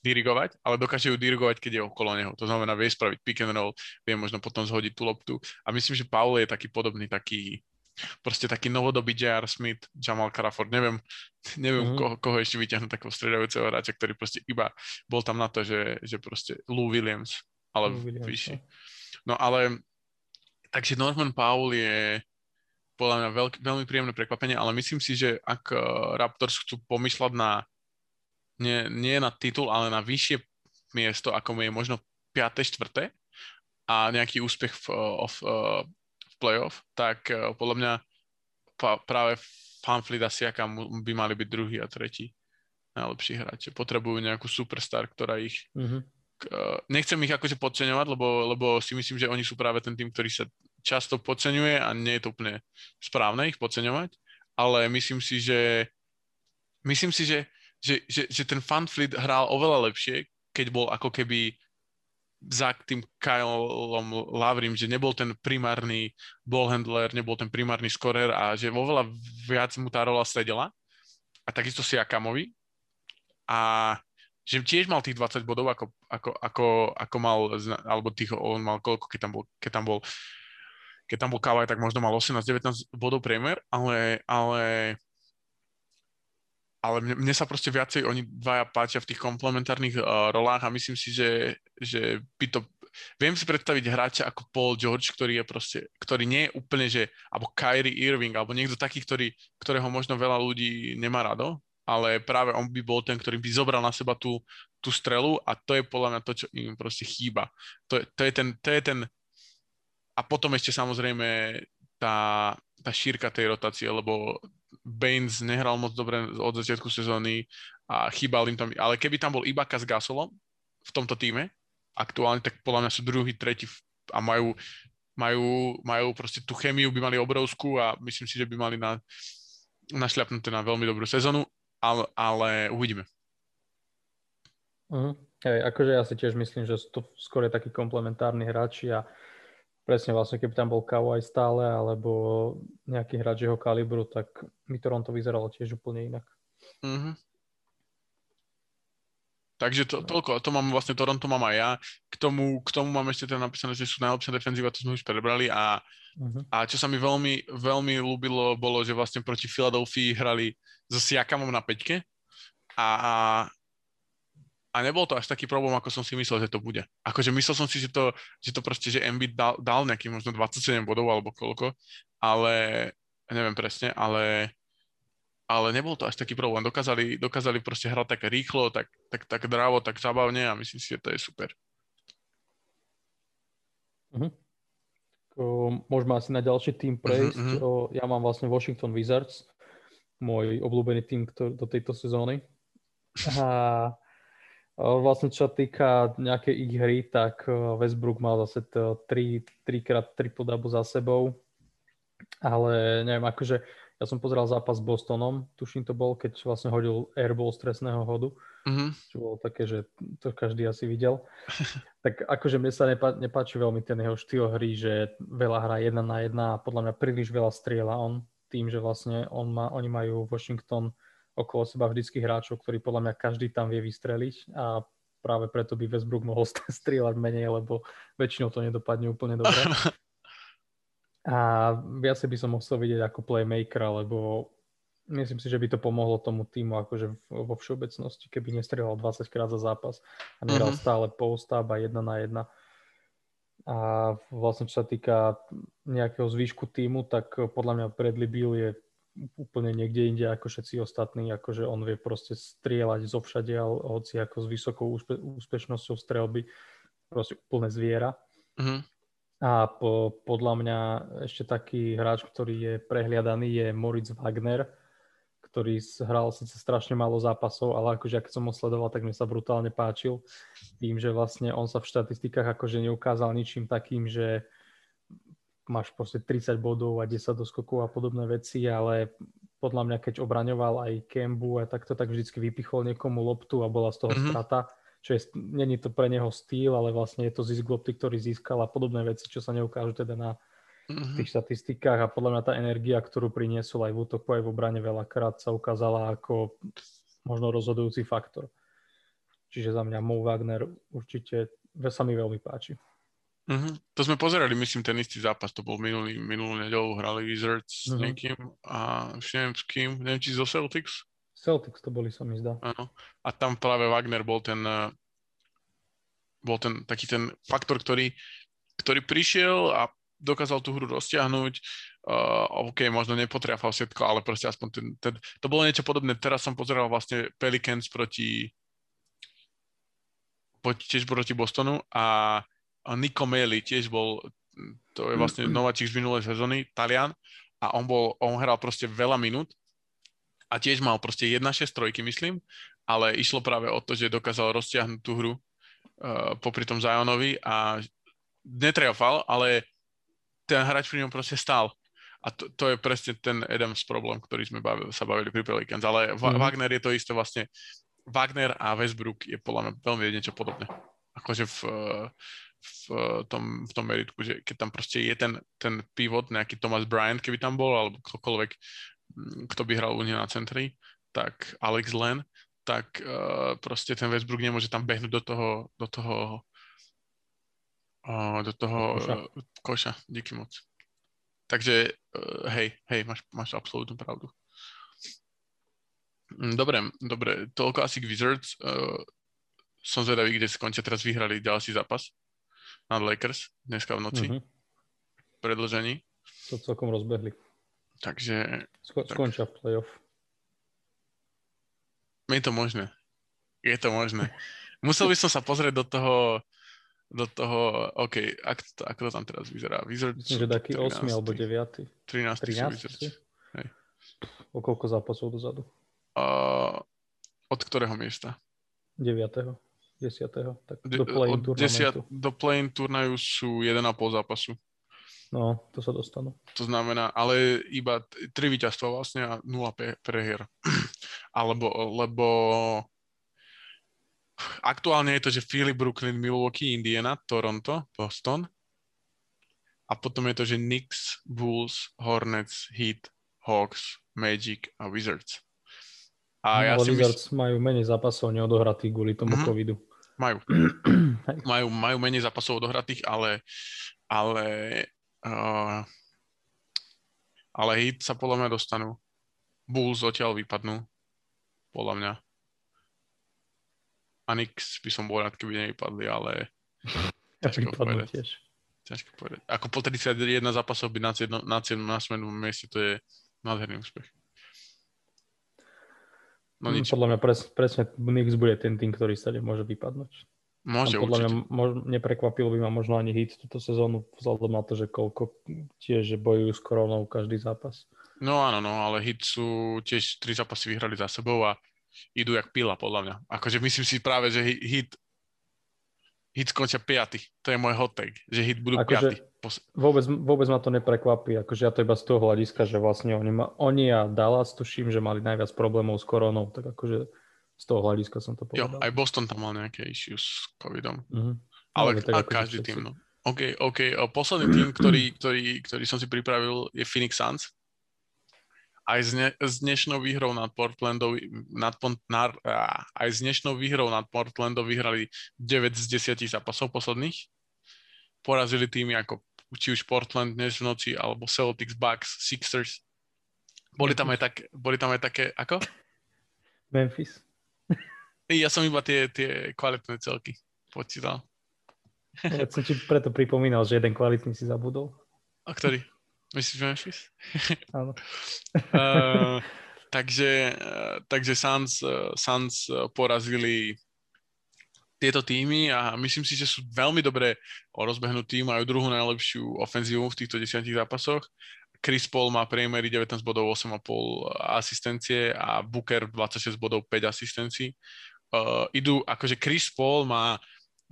dirigovať, ale dokáže ju dirigovať, keď je okolo neho. To znamená, vie spraviť pick and roll, vie možno potom zhodiť tú loptu. A myslím, že Paul je taký podobný, taký proste taký novodobý J.R. Smith, Jamal Crawford, neviem, neviem mm-hmm. koho, koho ešte vyťahnuť takého stredajúceho hráča, ktorý proste iba bol tam na to, že, že proste Lou Williams, ale Lou Williams, vyšší. No. no ale, takže Norman Powell je podľa mňa veľk, veľmi príjemné prekvapenie, ale myslím si, že ak uh, Raptors chcú pomýšľať na nie, nie na titul, ale na vyššie miesto, ako je možno 5. 4. a nejaký úspech v, v, uh, v playoff, tak podľa mňa pa, práve Fanfleet a Siakam by mali byť druhý a tretí najlepší hráči. Potrebujú nejakú superstar, ktorá ich mm-hmm. nechcem ich akože podceňovať, lebo, lebo si myslím, že oni sú práve ten tým, ktorý sa často podceňuje a nie je to úplne správne ich podceňovať, ale myslím si, že myslím si, že, že, že, že ten Fleet hral oveľa lepšie, keď bol ako keby za tým Kylom Lavrim, že nebol ten primárny ballhandler, nebol ten primárny skorer a že oveľa viac mu tá rola sedela. A takisto si Akamovi. A že tiež mal tých 20 bodov, ako, ako, ako, ako mal, alebo tých, on mal koľko, keď tam bol, keď tam bol keď tam bol Kawhi, tak možno mal 18-19 bodov priemer, ale, ale, ale mne, mne sa proste viacej oni dvaja páčia v tých komplementárnych uh, rolách a myslím si, že, že by to viem si predstaviť hráča ako Paul George, ktorý je proste, ktorý nie je úplne, že, alebo Kyrie Irving, alebo niekto taký, ktorý, ktorého možno veľa ľudí nemá rado, ale práve on by bol ten, ktorý by zobral na seba tú, tú strelu a to je podľa mňa to, čo im proste chýba. To, to, je, ten, to je ten a potom ešte samozrejme tá, tá šírka tej rotácie, lebo Baines nehral moc dobre od začiatku sezóny a chýbal im tam, ale keby tam bol Ibaka s Gasolom v tomto týme, aktuálne, tak podľa mňa sú druhý, tretí a majú, majú, majú proste tú chemiu, by mali obrovskú a myslím si, že by mali na, našľapnuté na veľmi dobrú sezónu, ale, ale uvidíme. Uh-huh. Hej, akože ja si tiež myslím, že to skôr je takí komplementárni hráči a presne vlastne, keby tam bol Kawhi stále, alebo nejaký hráč jeho kalibru, tak mi Toronto vyzeralo tiež úplne inak. Mm-hmm. Takže to, toľko, to mám vlastne, Toronto mám aj ja. K tomu, k tomu mám ešte teda napísané, že sú najlepšia defenzíva, to sme už prebrali a, uh-huh. a čo sa mi veľmi, veľmi ľúbilo, bolo, že vlastne proti Filadelfii hrali so Siakamom na peťke a, a a nebol to až taký problém, ako som si myslel, že to bude. Akože myslel som si, že to, že to proste, že Embiid dal, dal nejaký možno 27 bodov alebo koľko, ale neviem presne, ale ale nebol to až taký problém. Dokázali, dokázali proste hrať tak rýchlo, tak, tak, tak drávo, tak zabavne a myslím si, že to je super. Uh-huh. môžeme asi na ďalší tým prejsť. Uh-huh. Ja mám vlastne Washington Wizards, môj obľúbený tým do tejto sezóny. A Vlastne čo týka nejakej ich hry, tak Westbrook mal zase 3, 3 krát triple double za sebou. Ale neviem, akože ja som pozeral zápas s Bostonom, tuším to bol, keď vlastne hodil airball z trestného hodu, mm-hmm. čo bolo také, že to každý asi videl. tak akože mne sa nepá, nepáči veľmi ten jeho štýl hry, že veľa hrá jedna na jedna a podľa mňa príliš veľa strieľa on tým, že vlastne on má, oni majú Washington okolo seba vždycky hráčov, ktorí podľa mňa každý tam vie vystreliť a práve preto by Westbrook mohol strieľať menej, lebo väčšinou to nedopadne úplne dobre. A viacej by som musel vidieť ako playmaker, lebo myslím si, že by to pomohlo tomu týmu akože vo všeobecnosti, keby nestrieľal 20 krát za zápas a nehral mm-hmm. stále post a jedna na jedna. A vlastne čo sa týka nejakého zvýšku týmu, tak podľa mňa Bradley Bill je úplne niekde inde ako všetci ostatní, akože on vie proste strieľať zo všade, hoci ako s vysokou úspe- úspešnosťou strelby, proste úplne zviera. Mm-hmm. A po, podľa mňa ešte taký hráč, ktorý je prehliadaný, je Moritz Wagner, ktorý hral síce strašne málo zápasov, ale akože keď som ho sledoval, tak mi sa brutálne páčil tým, že vlastne on sa v štatistikách akože neukázal ničím takým, že máš proste 30 bodov a 10 doskokov a podobné veci, ale podľa mňa, keď obraňoval aj Kembu a takto, tak vždycky vypichol niekomu loptu a bola z toho mm-hmm. strata čo je, není to pre neho styl, ale vlastne je to zisk lopty, ktorý získal a podobné veci, čo sa neukážu teda na mm-hmm. tých štatistikách a podľa mňa tá energia, ktorú priniesol aj v útoku, aj v obrane veľakrát sa ukázala ako možno rozhodujúci faktor. Čiže za mňa Mo Wagner určite sa mi veľmi páči. Mm-hmm. To sme pozerali, myslím, ten istý zápas, to bol minulý, minulú nedelu, hrali Wizards mm-hmm. s mhm. niekým a už neviem s kým, neviem, či zo Celtics. Celtics to boli, sa mi zdá. Áno. A tam práve Wagner bol ten, eh, bol ten taký ten faktor, ktorý, ktorý prišiel a dokázal tú hru roztiahnuť. Uh, OK, možno nepotriafal všetko, ale proste aspoň ten, ten, to bolo niečo podobné. Teraz som pozeral vlastne Pelicans proti, proti tiež proti Bostonu a, a Nico Meli tiež bol, to je vlastne nováčik z minulej sezóny, Talian, a on bol, on hral proste veľa minút a tiež mal proste 1-6 trojky, myslím, ale išlo práve o to, že dokázal roztiahnuť tú hru uh, popri tom Zionovi a netriafal, ale ten hráč pri ňom proste stál. A to, to je presne ten Adams problém, ktorý sme bavili, sa bavili pri Pelicans. Ale mm-hmm. Wagner je to isté vlastne. Wagner a Westbrook je podľa mňa veľmi niečo podobné. Akože v, v, tom, v tom meritku, že keď tam proste je ten, ten pivot, nejaký Thomas Bryant, keby tam bol, alebo ktokoľvek, kto by hral u na centri, tak Alex Len, tak uh, proste ten Westbrook nemôže tam behnúť do toho, do toho, uh, do toho koša. Uh, koša. Díky moc. Takže uh, hej, hej, máš, máš absolútnu pravdu. Mm, dobre, dobre, toľko asi k Wizards. Uh, som zvedavý, kde skončia. Teraz vyhrali ďalší zápas nad Lakers dneska v noci. Mm-hmm. Predlžení. To celkom rozbehli. Takže... Sko- tak... Skončia v playoff. Je to možné. Je to možné. Musel by som sa pozrieť do toho, do toho, OK, ak to, ako to tam teraz vyzerá? Wizards Myslím, že taký 8 alebo 9. 13. 13. Hej. O koľko zápasov dozadu? Uh, od ktorého miesta? 9. 10. Tak do play-in turnamentu. Do play-in turnaju sú 1,5 zápasu. No, to sa dostanú. To znamená, ale iba tri víťazstva vlastne a nula prehier. Alebo, lebo aktuálne je to, že Philly, Brooklyn, Milwaukee, Indiana, Toronto, Boston. A potom je to, že Knicks, Bulls, Hornets, Heat, Hawks, Magic a Wizards. A no, ja si Wizards mysl... majú menej zápasov neodohratých kvôli tomu mm-hmm. covidu. Majú. majú. Majú menej zápasov odohratých, ale, ale Uh, ale hit sa podľa mňa dostanú. Bulls odtiaľ vypadnú. Podľa mňa. A Nix by som bol rád, keby nevypadli, ale ťažko povedať. Tiež. Ťažko povedať. Ako po 31 zápasov byť na 7 na, na smednom mieste, to je nádherný úspech. No nič. Podľa mňa pres, presne Nix bude ten tým, ktorý sa môže vypadnúť. Môže, podľa určite. mňa mož, neprekvapilo by ma možno ani hit túto sezónu, vzhľadom na to, že koľko tiež bojujú s koronou každý zápas. No áno, no, ale hit sú tiež tri zápasy vyhrali za sebou a idú jak pila, podľa mňa. Akože myslím si práve, že hit hit skončia piaty. To je môj hot take, že hit budú akože piaty. Vôbec, vôbec ma to neprekvapí, akože ja to iba z toho hľadiska, že vlastne oni, ma, oni a Dallas tuším, že mali najviac problémov s koronou, tak akože z toho hľadiska som to povedal. Jo, aj Boston tam mal nejaké issues s covidom. Mm-hmm. Ale, ale tak každý tým, no. OK, OK. Posledný tým, ktorý, ktorý, ktorý som si pripravil, je Phoenix Suns. Aj s, ne, s dnešnou výhrou nad Portlandom, nad, nad, aj s dnešnou výhrou nad Portlandom vyhrali 9 z 10 zápasov posledných. Porazili týmy ako či už Portland dnes v noci, alebo Celtics, Bucks, Sixers. Boli tam aj, tak, boli tam aj také, ako? Memphis. Ja som iba tie, tie kvalitné celky počítal. Ja som ti preto pripomínal, že jeden kvalitný si zabudol. A ktorý? Myslíš Memphis? Áno. uh, takže, uh, takže Suns, uh, Suns porazili tieto týmy a myslím si, že sú veľmi dobre rozbehnutí, majú druhú najlepšiu ofenzívu v týchto desiatich zápasoch. Chris Paul má priemery 19 bodov, 8,5 asistencie a Booker 26 bodov, 5 asistencií. Uh, idú, akože Chris Paul má,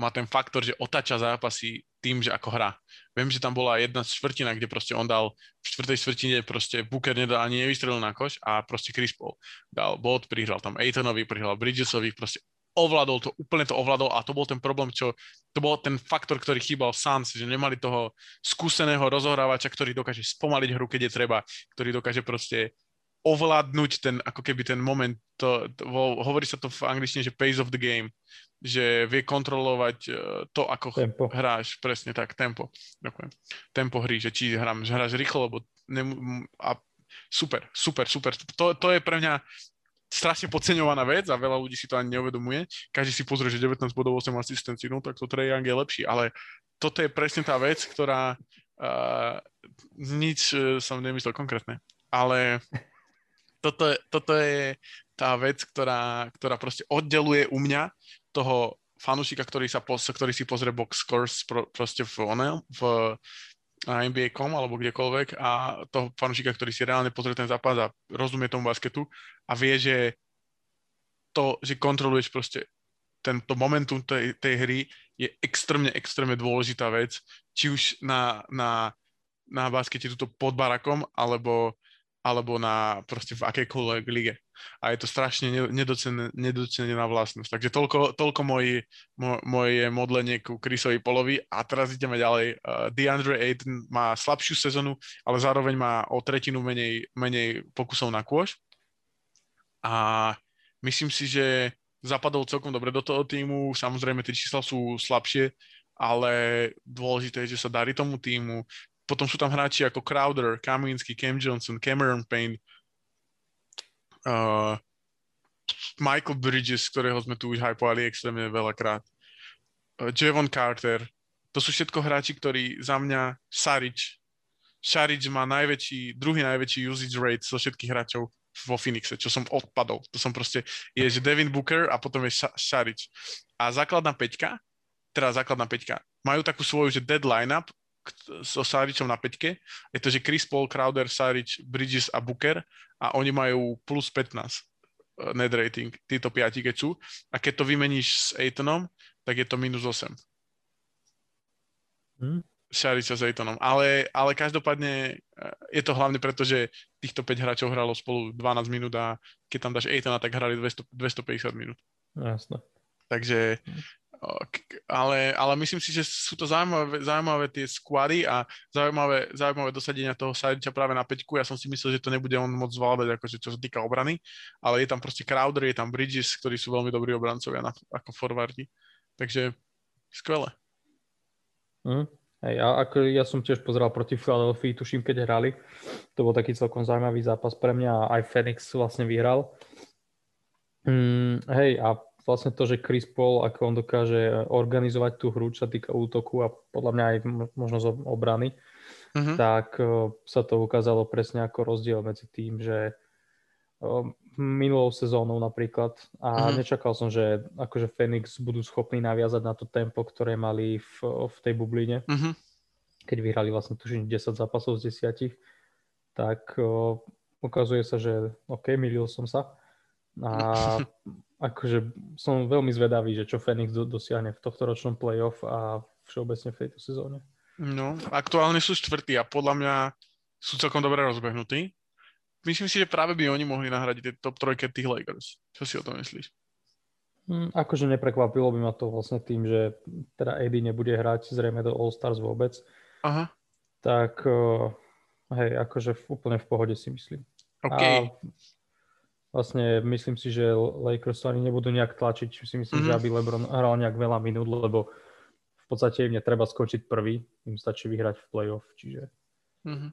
má ten faktor, že otáča zápasy tým, že ako hrá. Viem, že tam bola jedna štvrtina, kde proste on dal v štvrtej štvrtine proste Booker nedal ani nevystrelil na koš a proste Chris Paul dal bod, prihral tam Aitonovi, prihral Bridgesovi, proste ovládol to, úplne to ovládol a to bol ten problém, čo, to bol ten faktor, ktorý chýbal Suns, že nemali toho skúseného rozohrávača, ktorý dokáže spomaliť hru, keď je treba, ktorý dokáže proste ovládnuť ten, ako keby ten moment, to, to, hovorí sa to v angličtine, že pace of the game, že vie kontrolovať e, to, ako tempo. hráš, presne tak, tempo, ďakujem, tempo hry, že či hrám, že hráš rýchlo, lebo nem, a super, super, super, to, to je pre mňa strašne podceňovaná vec a veľa ľudí si to ani neuvedomuje. Každý si pozrie, že 19 bodov 8 asistencií, no tak to Trae Young je lepší, ale toto je presne tá vec, ktorá uh, nič uh, som nemyslel konkrétne, ale toto, toto je tá vec, ktorá, ktorá proste oddeluje u mňa toho fanúšika, ktorý, sa, ktorý si pozrie box scores pro, proste v, one, v NBA.com alebo kdekoľvek a toho fanúšika, ktorý si reálne pozrie ten zápas a rozumie tomu basketu a vie, že to, že kontroluješ proste tento momentum tej, tej hry je extrémne, extrémne dôležitá vec, či už na, na, na baskete tuto pod barakom, alebo alebo na proste v akejkoľvek lige. A je to strašne nedocenená vlastnosť. Takže toľko, toľko moje, moje modlenie ku Chrisovi Polovi. A teraz ideme ďalej. Uh, DeAndre Ayton má slabšiu sezonu, ale zároveň má o tretinu menej, menej pokusov na kôž. A myslím si, že zapadol celkom dobre do toho týmu. Samozrejme, tie čísla sú slabšie, ale dôležité je, že sa darí tomu týmu potom sú tam hráči ako Crowder, Kaminsky, Cam Johnson, Cameron Payne, uh, Michael Bridges, ktorého sme tu už hypovali extrémne veľakrát, uh, Javon Carter. To sú všetko hráči, ktorí za mňa Saric, Saric má najväčší, druhý najväčší usage rate zo všetkých hráčov vo Phoenixe, čo som odpadol. To som proste, je, že Devin Booker a potom je Saric. A základná peťka, teda základná peťka, majú takú svoju, že dead lineup so Sáričom na peťke. Je to, že Chris Paul, Crowder, Sárič, Bridges a Booker a oni majú plus 15 eh, net rating, títo piati, keď sú. A keď to vymeníš s Aitonom, tak je to minus 8. Hmm. Šariča s Aitonom. Ale, ale každopádne eh, je to hlavne preto, že týchto 5 hráčov hralo spolu 12 minút a keď tam dáš Aitona, tak hrali 200, 250 minút. Jasne. Takže hm ale, ale myslím si, že sú to zaujímavé, zaujímavé tie squady a zaujímavé, zaujímavé dosadenia toho Sadiča práve na peťku. Ja som si myslel, že to nebude on moc zvládať, akože čo sa týka obrany, ale je tam proste Crowder, je tam Bridges, ktorí sú veľmi dobrí obrancovia na, ako forwardi. Takže skvelé. Mm. Hej, a ako ja som tiež pozeral proti Philadelphia, tuším, keď hrali. To bol taký celkom zaujímavý zápas pre mňa a aj Phoenix vlastne vyhral. Mm, hej, a vlastne to, že Chris Paul, ako on dokáže organizovať tú hru, čo sa týka útoku a podľa mňa aj možno z obrany, uh-huh. tak uh, sa to ukázalo presne ako rozdiel medzi tým, že uh, minulou sezónou napríklad a uh-huh. nečakal som, že akože Phoenix budú schopní naviazať na to tempo, ktoré mali v, v tej bubline, uh-huh. keď vyhrali vlastne tuším 10 zápasov z 10, tak uh, ukazuje sa, že OK, milil som sa a akože som veľmi zvedavý, že čo Phoenix do, dosiahne v tohto ročnom playoff a všeobecne v tejto sezóne. No, aktuálne sú štvrtí a podľa mňa sú celkom dobre rozbehnutí. Myslím si, že práve by oni mohli nahradiť tie top trojke tých Lakers. Čo si o tom myslíš? Mm, akože neprekvapilo by ma to vlastne tým, že teda AD nebude hrať zrejme do All-Stars vôbec. Aha. Tak uh, hej, akože úplne v pohode si myslím. Okay. A Vlastne myslím si, že Lakers ani nebudú nejak tlačiť. Si myslím, mm-hmm. že aby LeBron hral nejak veľa minút, lebo v podstate im netreba skončiť prvý, im stačí vyhrať v playoff, čiže mm-hmm.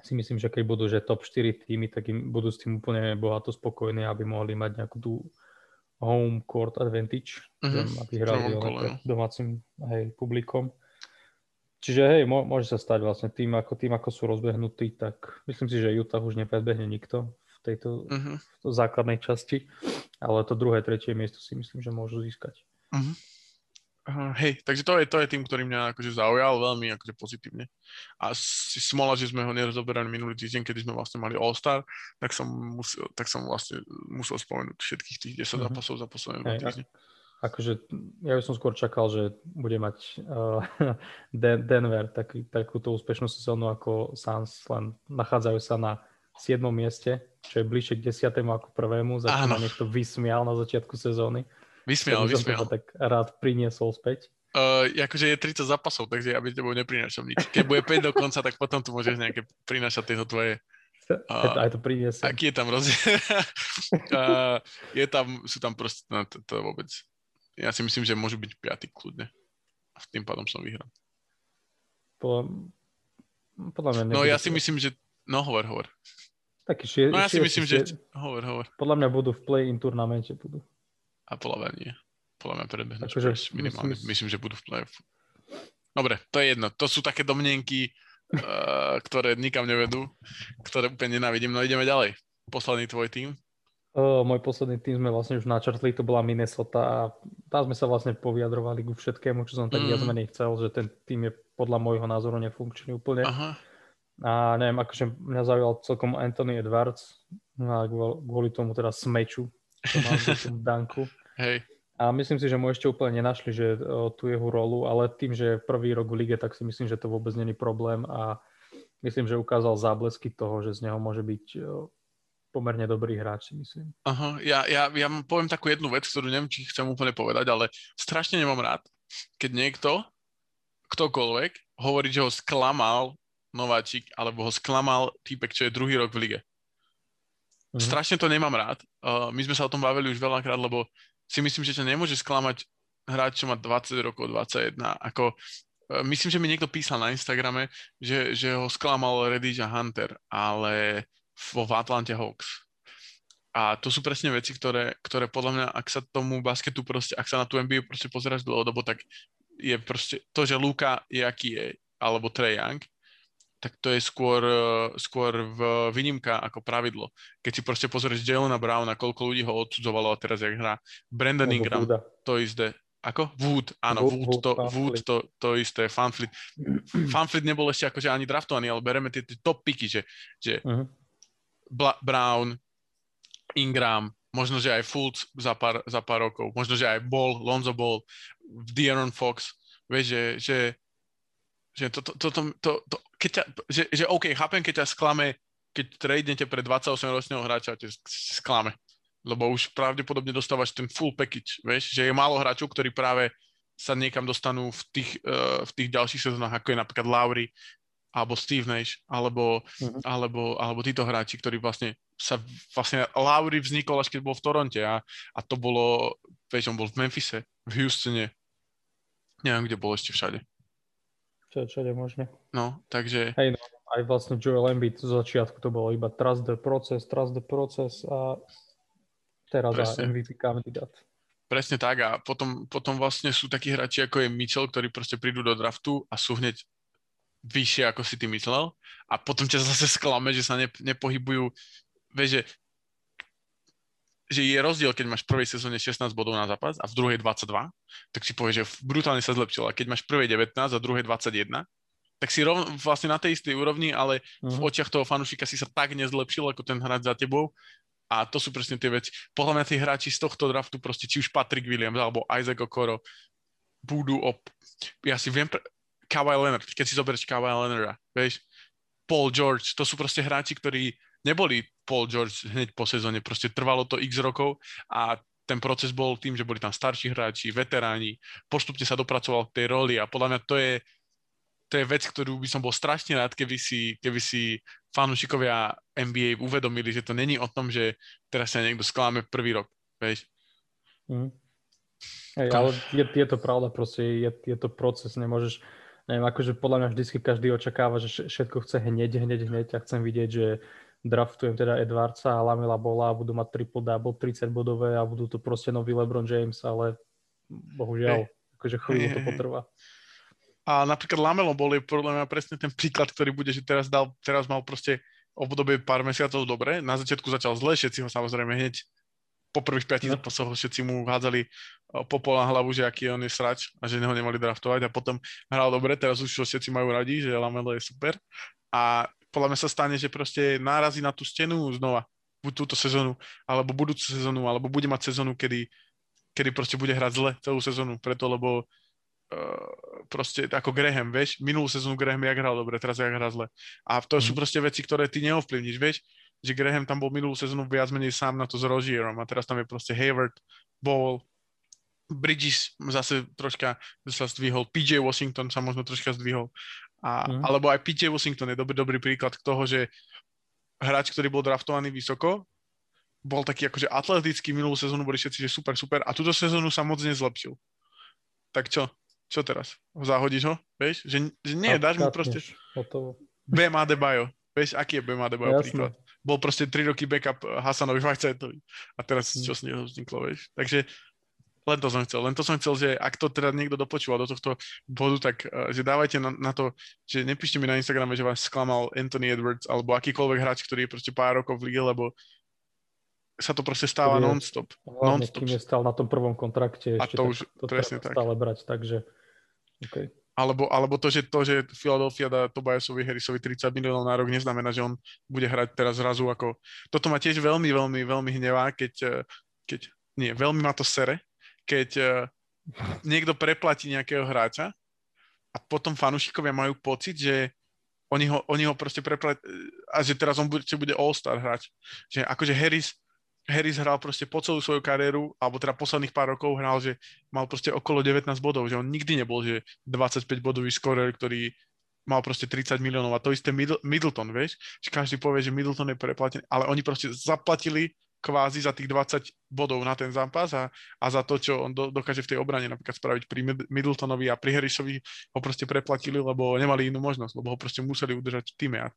si myslím, že keď budú že top 4 týmy, tak im budú s tým úplne bohato spokojní, aby mohli mať nejakú tú home court advantage, mm-hmm. aby hrali pred domácim hej, publikom. Čiže hej, môže sa stať vlastne tým ako, tým, ako sú rozbehnutí, tak myslím si, že Utah už nepredbehne nikto tejto, uh-huh. v základnej časti, ale to druhé, tretie miesto si myslím, že môžu získať. Uh-huh. Uh, hej, takže to je, to je tým, ktorý mňa akože zaujal veľmi akože pozitívne. A si smola, že sme ho nerozoberali minulý týždeň, kedy sme vlastne mali All-Star, tak som musel, tak som vlastne musel spomenúť všetkých tých 10 uh-huh. zápasov za posledné dva týždne. Akože ja by som skôr čakal, že bude mať uh, Denver taký, takúto úspešnú sezónu ako Suns, len nachádzajú sa na 7. mieste, čo je bližšie k 10. ako prvému, za čo ma niekto vysmial na začiatku sezóny. Vysmial, vysmial. tak rád priniesol späť. Uh, akože je 30 zápasov, takže ja by tebou neprinášam nič. Keď bude 5 do konca, tak potom tu môžeš nejaké prinášať tieto tvoje Uh, aj to priniesem. Aký je tam rozdiel? uh, je tam, sú tam proste, no, to, to vôbec ja si myslím, že môžu byť piaty kľudne. A tým pádom som vyhral. Podľa, podľa mňa... No ja si myslím, že... No hovor, hovor. Taký šie, no ja si myslím, že... Hovor, hovor. Podľa mňa budú v play-in turnamente. Budú. A podľa mňa nie. Podľa mňa predbehnú akože, minimálne. Myslím, myslím, že budú v play-off. Dobre, to je jedno. To sú také domnenky, uh, ktoré nikam nevedú, ktoré úplne nenávidím. No ideme ďalej. Posledný tvoj tým. Uh, môj posledný tým sme vlastne už načrtli, to bola Minnesota a tam sme sa vlastne povyjadrovali ku všetkému, čo som tak mm. viac menej chcel, že ten tým je podľa môjho názoru nefunkčný úplne. Aha. A neviem, akože mňa zaujal celkom Anthony Edwards a kvôli tomu teda smeču, čo má v tom danku. Hej. A myslím si, že mu ešte úplne nenašli, že o, tú jeho rolu, ale tým, že je prvý rok v lige, tak si myslím, že to vôbec není problém a myslím, že ukázal záblesky toho, že z neho môže byť pomerne dobrý hráč, si myslím. Aha, ja, ja, ja poviem takú jednu vec, ktorú neviem, či chcem úplne povedať, ale strašne nemám rád, keď niekto, ktokoľvek, hovorí, že ho sklamal nováčik, alebo ho sklamal týpek, čo je druhý rok v lige. Mhm. Strašne to nemám rád. Uh, my sme sa o tom bavili už veľakrát, lebo si myslím, že ťa nemôže sklamať hráč, čo má 20 rokov, 21. Ako, uh, myslím, že mi niekto písal na Instagrame, že, že ho sklamal Reddish a Hunter, ale vo v Atlante Hawks. A to sú presne veci, ktoré, ktoré podľa mňa, ak sa tomu basketu proste, ak sa na tú NBA proste pozeráš dlhodobo, tak je proste to, že Luka je aký je, alebo Trae Young, tak to je skôr, skôr v výnimka ako pravidlo. Keď si proste pozrieš Jelena Browna, koľko ľudí ho odsudzovalo a teraz jak hrá. Brandon Ingram, to isté. Ako? Wood, áno, Wood, Wood, to, Wood to, to isté, Fanfleet. Fanfleet nebol ešte akože ani draftovaný, ale bereme tie, tie top piky, že, že uh-huh Bla- Brown, Ingram, možno, že aj Fultz za pár, za pár rokov, možno, že aj Ball, Lonzo Ball, De'Aaron Fox, vieš, že, že, že to, to, to, to, to, to keď ťa, že, že OK, chápem, keď ťa sklame, keď tradnete pre 28-ročného hráča, ťa sklame, lebo už pravdepodobne dostávaš ten full package, vieš, že je málo hráčov, ktorí práve sa niekam dostanú v tých, uh, v tých ďalších sezónach, ako je napríklad Lauri, alebo Steve Nash, alebo, uh-huh. alebo, alebo títo hráči, ktorí vlastne sa vlastne Lowry vznikol až keď bol v Toronte a, a to bolo, vieš, on bol v Memphise, v Houstone, neviem, kde bol ešte všade. Čo, všade možne. No, takže... Hej, no, aj vlastne Joel Embiid z začiatku to bolo iba trust the process, trust the process a teraz Presne. MVP kandidát. Presne tak a potom, potom vlastne sú takí hráči ako je Mitchell, ktorí proste prídu do draftu a sú hneď vyššie, ako si ty myslel a potom ťa zase sklame, že sa ne, nepohybujú, vieš, že, že je rozdiel, keď máš v prvej sezóne 16 bodov na zápas a v druhej 22, tak si povieš, že brutálne sa zlepšil. A keď máš v prvej 19 a druhej 21, tak si rov, vlastne na tej istej úrovni, ale uh-huh. v mhm. očiach toho fanúšika si sa tak nezlepšil, ako ten hráč za tebou. A to sú presne tie veci. Podľa mňa tí hráči z tohto draftu, proste či už Patrick Williams alebo Isaac Okoro, budú op... Ja si viem, Kawhi Leonard, keď si zoberieš Kawhi Leonarda, vieš, Paul George, to sú proste hráči, ktorí neboli Paul George hneď po sezóne, proste trvalo to x rokov a ten proces bol tým, že boli tam starší hráči, veteráni, postupne sa dopracoval k tej roli a podľa mňa to je, to je vec, ktorú by som bol strašne rád, keby si, keby si fanúšikovia NBA uvedomili, že to není o tom, že teraz sa niekto skláme prvý rok, vieš. Mm. Hej, ale je, je to pravda, proste je, je to proces, nemôžeš neviem, akože podľa mňa vždy každý očakáva, že všetko chce hneď, hneď, hneď a chcem vidieť, že draftujem teda Edwardsa a Lamela Bola a budú mať triple double, 30 bodové a budú to proste nový LeBron James, ale bohužiaľ, hey. akože chvíľu hey, to potrvá. A napríklad Lamelo bol je podľa mňa presne ten príklad, ktorý bude, že teraz, dal, teraz mal proste obdobie pár mesiacov dobre, na začiatku začal zle, všetci ho samozrejme hneď po prvých piatich no. zápasoch všetci mu hádzali popol na hlavu, že aký on je srač a že ho nemali draftovať a potom hral dobre, teraz už všetci majú radi, že Lamelo je super a podľa mňa sa stane, že proste nárazí na tú stenu znova, buď túto sezónu, alebo budúcu sezónu, alebo bude mať sezónu, kedy, kedy proste bude hrať zle celú sezónu, preto lebo uh, proste ako Graham, vieš, minulú sezónu Graham jak hral dobre, teraz jak hrá zle. A to mm. sú mhm. proste veci, ktoré ty neovplyvníš, vieš, že Graham tam bol minulú sezónu viac menej sám na to s Rozierom a teraz tam je proste Hayward, Ball, Bridges zase troška sa zdvihol, PJ Washington sa možno troška zdvihol. A, mm. Alebo aj PJ Washington je dobrý, dobrý príklad toho, že hráč, ktorý bol draftovaný vysoko, bol taký akože atletický, minulú sezónu boli všetci, že super, super a túto sezónu sa moc nezlepšil. Tak čo? Čo teraz? Zahodíš ho? Vieš? Že, že nie, dáš mu proste... Bam Adebayo. Vieš, aký je Bam Adebayo príklad? bol proste 3 roky backup Hasanovi Fajcetovi. A teraz čo z neho vzniklo, vieš. Takže len to som chcel. Len to som chcel, že ak to teda niekto dopočúval do tohto bodu, tak uh, že dávajte na, na to, že nepíšte mi na Instagrame, že vás sklamal Anthony Edwards alebo akýkoľvek hráč, ktorý je proste pár rokov v lige, lebo sa to proste stáva je, non-stop. non-stop. Kým je stal na tom prvom kontrakte, a ešte, to už to presne tak. stále brať, takže okay. Alebo, alebo to, že, to, že Philadelphia dá Tobiasovi Harrisovi 30 miliónov na rok, neznamená, že on bude hrať teraz zrazu ako... Toto ma tiež veľmi, veľmi, veľmi hnevá, keď, eh, keď... Nie, veľmi ma to sere, keď eh, niekto preplatí nejakého hráča a potom fanúšikovia majú pocit, že oni ho, oni ho proste preplatí a že teraz on bude, bude all-star hráč. Že akože Harris Harris hral proste po celú svoju kariéru, alebo teda posledných pár rokov hral, že mal proste okolo 19 bodov, že on nikdy nebol, že 25 bodový skorer, ktorý mal proste 30 miliónov a to isté Middleton, vieš, že každý povie, že Middleton je preplatený, ale oni proste zaplatili kvázi za tých 20 bodov na ten zápas a, a za to, čo on do, dokáže v tej obrane napríklad spraviť pri Middletonovi a pri Harrisovi ho proste preplatili, lebo nemali inú možnosť, lebo ho proste museli udržať v týme. A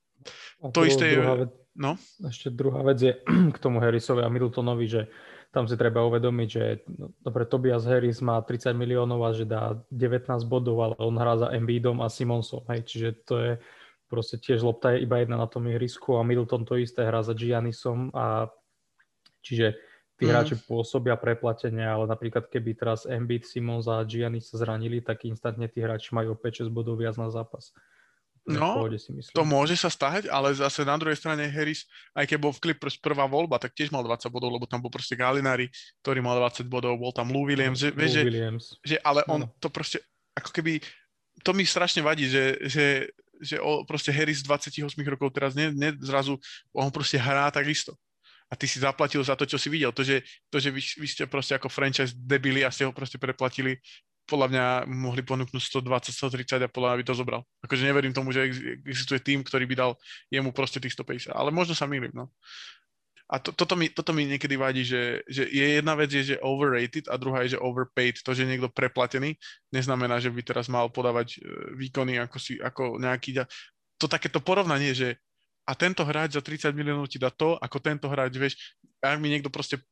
a to isté je... Vec, no? Ešte druhá vec je k tomu Harrisovi a Middletonovi, že tam si treba uvedomiť, že no, dobre, Tobias Harris má 30 miliónov a že dá 19 bodov, ale on hrá za Embiidom a Simonsom, hej, čiže to je proste tiež lopta je iba jedna na tom ihrisku a Middleton to isté hrá za Giannisom a Čiže tí mm. hráči pôsobia preplatenia, ale napríklad keby teraz Embiid, Simons a Giannis sa zranili, tak instantne tí hráči majú 5-6 bodov viac na zápas. No, to môže sa stať, ale zase na druhej strane Harris, aj keď bol v Clippers prvá voľba, tak tiež mal 20 bodov, lebo tam bol proste Galinari, ktorý mal 20 bodov, bol tam Lou Williams, že, Lou že, Williams. že ale on no. to proste, ako keby, to mi strašne vadí, že, že, že o, proste Harris 28 rokov teraz ne, ne, zrazu, on proste hrá takisto a ty si zaplatil za to, čo si videl. To, že, to, že vy, vy ste proste ako franchise debili a ste ho proste preplatili, podľa mňa mohli ponúknuť 120, 130 a podľa mňa by to zobral. Akože neverím tomu, že existuje tým, ktorý by dal jemu proste tých 150. Ale možno sa milím, no. A to, toto, mi, toto mi niekedy vadí, že, že je jedna vec je, že overrated a druhá je, že overpaid. To, že niekto preplatený, neznamená, že by teraz mal podávať e, výkony ako, si, ako nejaký... To takéto porovnanie, že a tento hráč za 30 miliónov ti dá to, ako tento hráč, vieš, ak mi niekto proste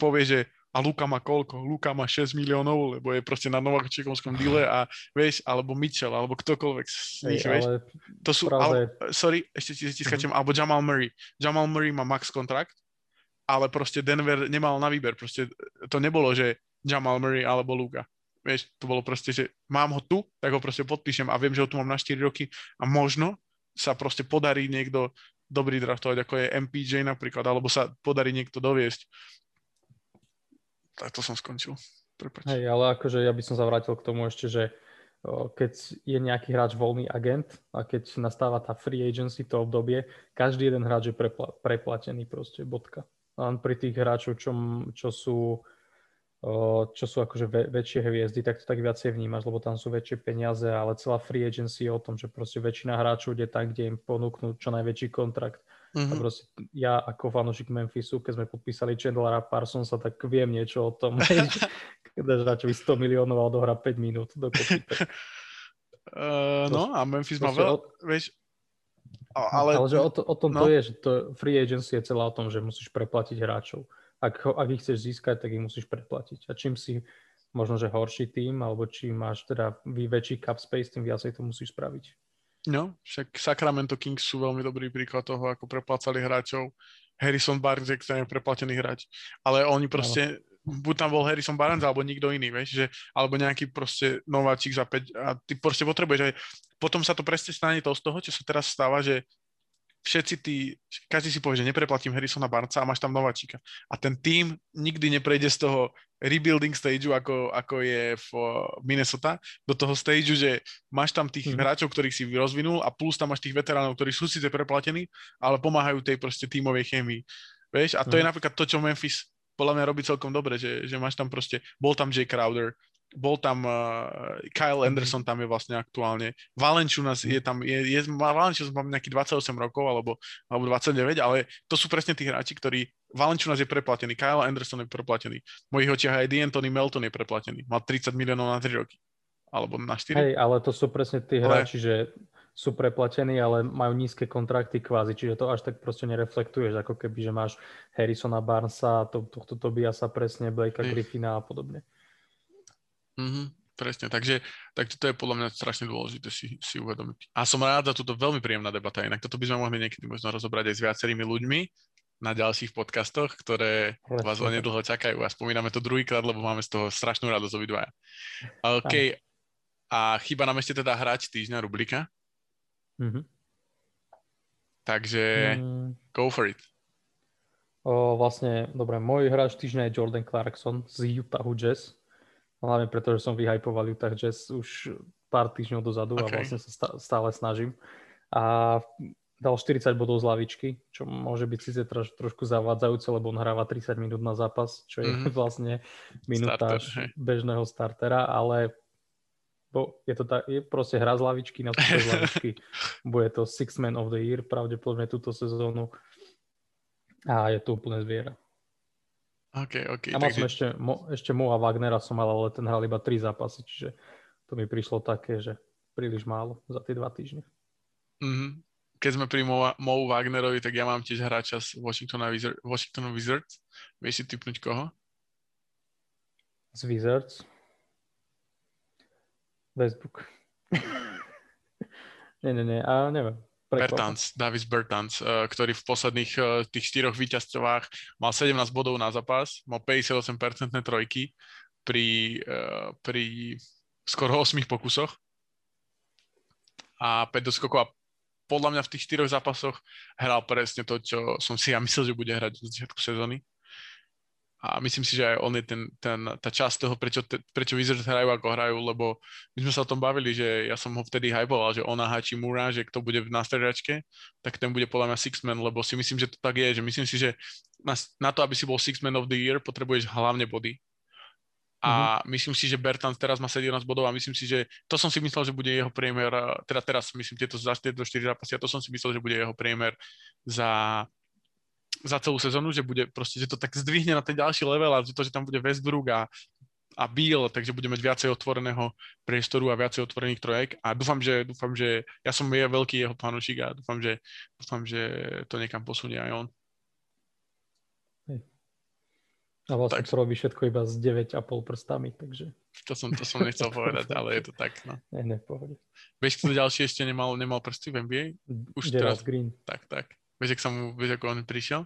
povie, že a Luka má koľko? Luka má 6 miliónov, lebo je proste na Nováčikovskom díle a vieš, alebo Mitchell, alebo ktokoľvek z nich, vieš. To sú, ale, sorry, ešte ti, ti skačem, uh-huh. alebo Jamal Murray. Jamal Murray má max kontrakt, ale proste Denver nemal na výber, proste to nebolo, že Jamal Murray alebo Luka. Vieš, to bolo proste, že mám ho tu, tak ho proste podpíšem a viem, že ho tu mám na 4 roky a možno sa proste podarí niekto dobrý draftovať, ako je MPJ napríklad, alebo sa podarí niekto doviesť. Tak to som skončil. Prepač. Hej, ale akože ja by som sa vrátil k tomu ešte, že keď je nejaký hráč voľný agent a keď nastáva tá free agency, to obdobie, každý jeden hráč je prepla- preplatený proste, bodka. Len pri tých hráčov, čo, čo sú čo sú akože väčšie hviezdy, tak to tak viacej vnímaš, lebo tam sú väčšie peniaze, ale celá free agency je o tom, že proste väčšina hráčov ide tak, kde im ponúknú čo najväčší kontrakt. Mm-hmm. A mhm. proste ja ako fanúšik Memphisu, keď sme podpísali Chandlera Parsonsa, tak viem niečo o tom, keď radšej 100 miliónov a odohrá 5 minút do Uh, no a Memphis má veľa, vieš, ale, ale že o, to, o tom no. to je, že to free agency je celá o tom, že musíš preplatiť hráčov. Ak, ak ich chceš získať, tak ich musíš preplatiť. A čím si možno, že horší tým, alebo čím máš teda väčší cap space, tým viacej to musíš spraviť. No, však Sacramento Kings sú veľmi dobrý príklad toho, ako preplácali hráčov. Harrison Barnes je extrémne preplatený hráč. Ale oni proste, no. buď tam bol Harrison Barnes, alebo nikto iný, vieš, že, alebo nejaký proste nováčik za 5 a ty proste potrebuješ aj, potom sa to presne stane to z toho, čo sa teraz stáva, že všetci tí, každý si povie, že nepreplatím Harrisona Barca a máš tam Nováčika. A ten tým nikdy neprejde z toho rebuilding stage, ako, ako je v Minnesota, do toho stage, že máš tam tých mm. hráčov, ktorých si rozvinul a plus tam máš tých veteránov, ktorí sú síce preplatení, ale pomáhajú tej proste tímovej chémii. Vieš? A to mm. je mhm. napríklad to, čo Memphis podľa mňa robí celkom dobre, že, že máš tam proste, bol tam Jay Crowder, bol tam uh, Kyle mhm. Anderson tam je vlastne aktuálne. Valenčunas je tam, je, je Valenčunas mám nejaký 28 rokov alebo, alebo 29, ale to sú presne tí hráči, ktorí Valenčunas je preplatený, Kyle Anderson je preplatený. V mojich očiach aj D'Antoni Melton je preplatený. Mal 30 miliónov na 3 roky. Alebo na 4. Hej, ale to sú presne tí hráči, ale... že sú preplatení, ale majú nízke kontrakty kvázi, čiže to až tak proste nereflektuješ, ako keby, že máš Harrisona Barnesa, tohto to, to, Tobiasa presne, Blakea Griffina a podobne. Mm-hmm, presne, takže, takže to je podľa mňa strašne dôležité si, si uvedomiť. A som rád za túto veľmi príjemná debata, inak toto by sme mohli niekedy možno rozobrať aj s viacerými ľuďmi na ďalších podcastoch, ktoré vás nedlho čakajú a spomíname to druhýkrát, lebo máme z toho strašnú radosť obidvaja. OK, a chyba nám ešte teda hrať týždňa rubrika. Mm-hmm. Takže mm. go for it. O, vlastne, dobre, môj hráč týždňa je Jordan Clarkson z Utah Jazz. Hlavne preto, že som vyhypoval Utah Jazz už pár týždňov dozadu okay. a vlastne sa stále snažím. A dal 40 bodov z lavičky, čo môže byť síce troš, trošku zavádzajúce, lebo on hráva 30 minút na zápas, čo je mm-hmm. vlastne minutáž Starter, bežného startera, ale bo je to tak, je proste hra z lavičky na z lavičky. Bude to six man of the year pravdepodobne túto sezónu a je to úplne zviera. OK, OK. A mal takže... som ešte, mo, ešte Moa Wagnera som mal, ale ten hral iba tri zápasy, čiže to mi prišlo také, že príliš málo za tie dva týždne. Mm-hmm. Keď sme pri Mo, Mo Wagnerovi, tak ja mám tiež hráča z Washingtona Wizard, Washington Wizards. Vieš si typnúť koho? Z Wizards? Westbrook. nie, nie, nie, a neviem. Bertans, Davis Bertans, uh, ktorý v posledných uh, tých štyroch víťazstvách mal 17 bodov na zápas, mal 58% trojky pri, uh, pri skoro 8 pokusoch. A 5 doskokov a podľa mňa v tých štyroch zápasoch hral presne to, čo som si ja myslel, že bude hrať v začiatku sezóny a myslím si, že aj on je ten, ten, tá časť toho, prečo, te, prečo Wizards hrajú ako hrajú, lebo my sme sa o tom bavili, že ja som ho vtedy hypoval, že ona hačí Mura, že kto bude na stredačke, tak ten bude podľa mňa Six-Man, lebo si myslím, že to tak je, že myslím si, že na, na to, aby si bol Six-Man of the Year, potrebuješ hlavne body. A mm-hmm. myslím si, že Bertans teraz má 17 bodov a myslím si, že to som si myslel, že bude jeho priemer, teda teraz myslím tieto, za tieto 4 zápasy a to som si myslel, že bude jeho priemer za za celú sezónu, že bude proste, že to tak zdvihne na ten ďalší level a že to, že tam bude Westbrook a, a Bill, takže bude mať viacej otvoreného priestoru a viacej otvorených trojek a dúfam, že, dúfam, že ja som je veľký jeho fanúšik a dúfam, že, dúfam, že to niekam posunie aj on. A vlastne tak. to robí všetko iba s 9,5 prstami, takže... To som, to som nechcel povedať, ale je to tak, no. Ne, ne, pohode. Vieš, kto ďalší ešte nemal, nemal prsty v NBA? Už Gerald teraz... Green. Tak, tak. Vieš, ak sa mu, vieš, ako on prišiel?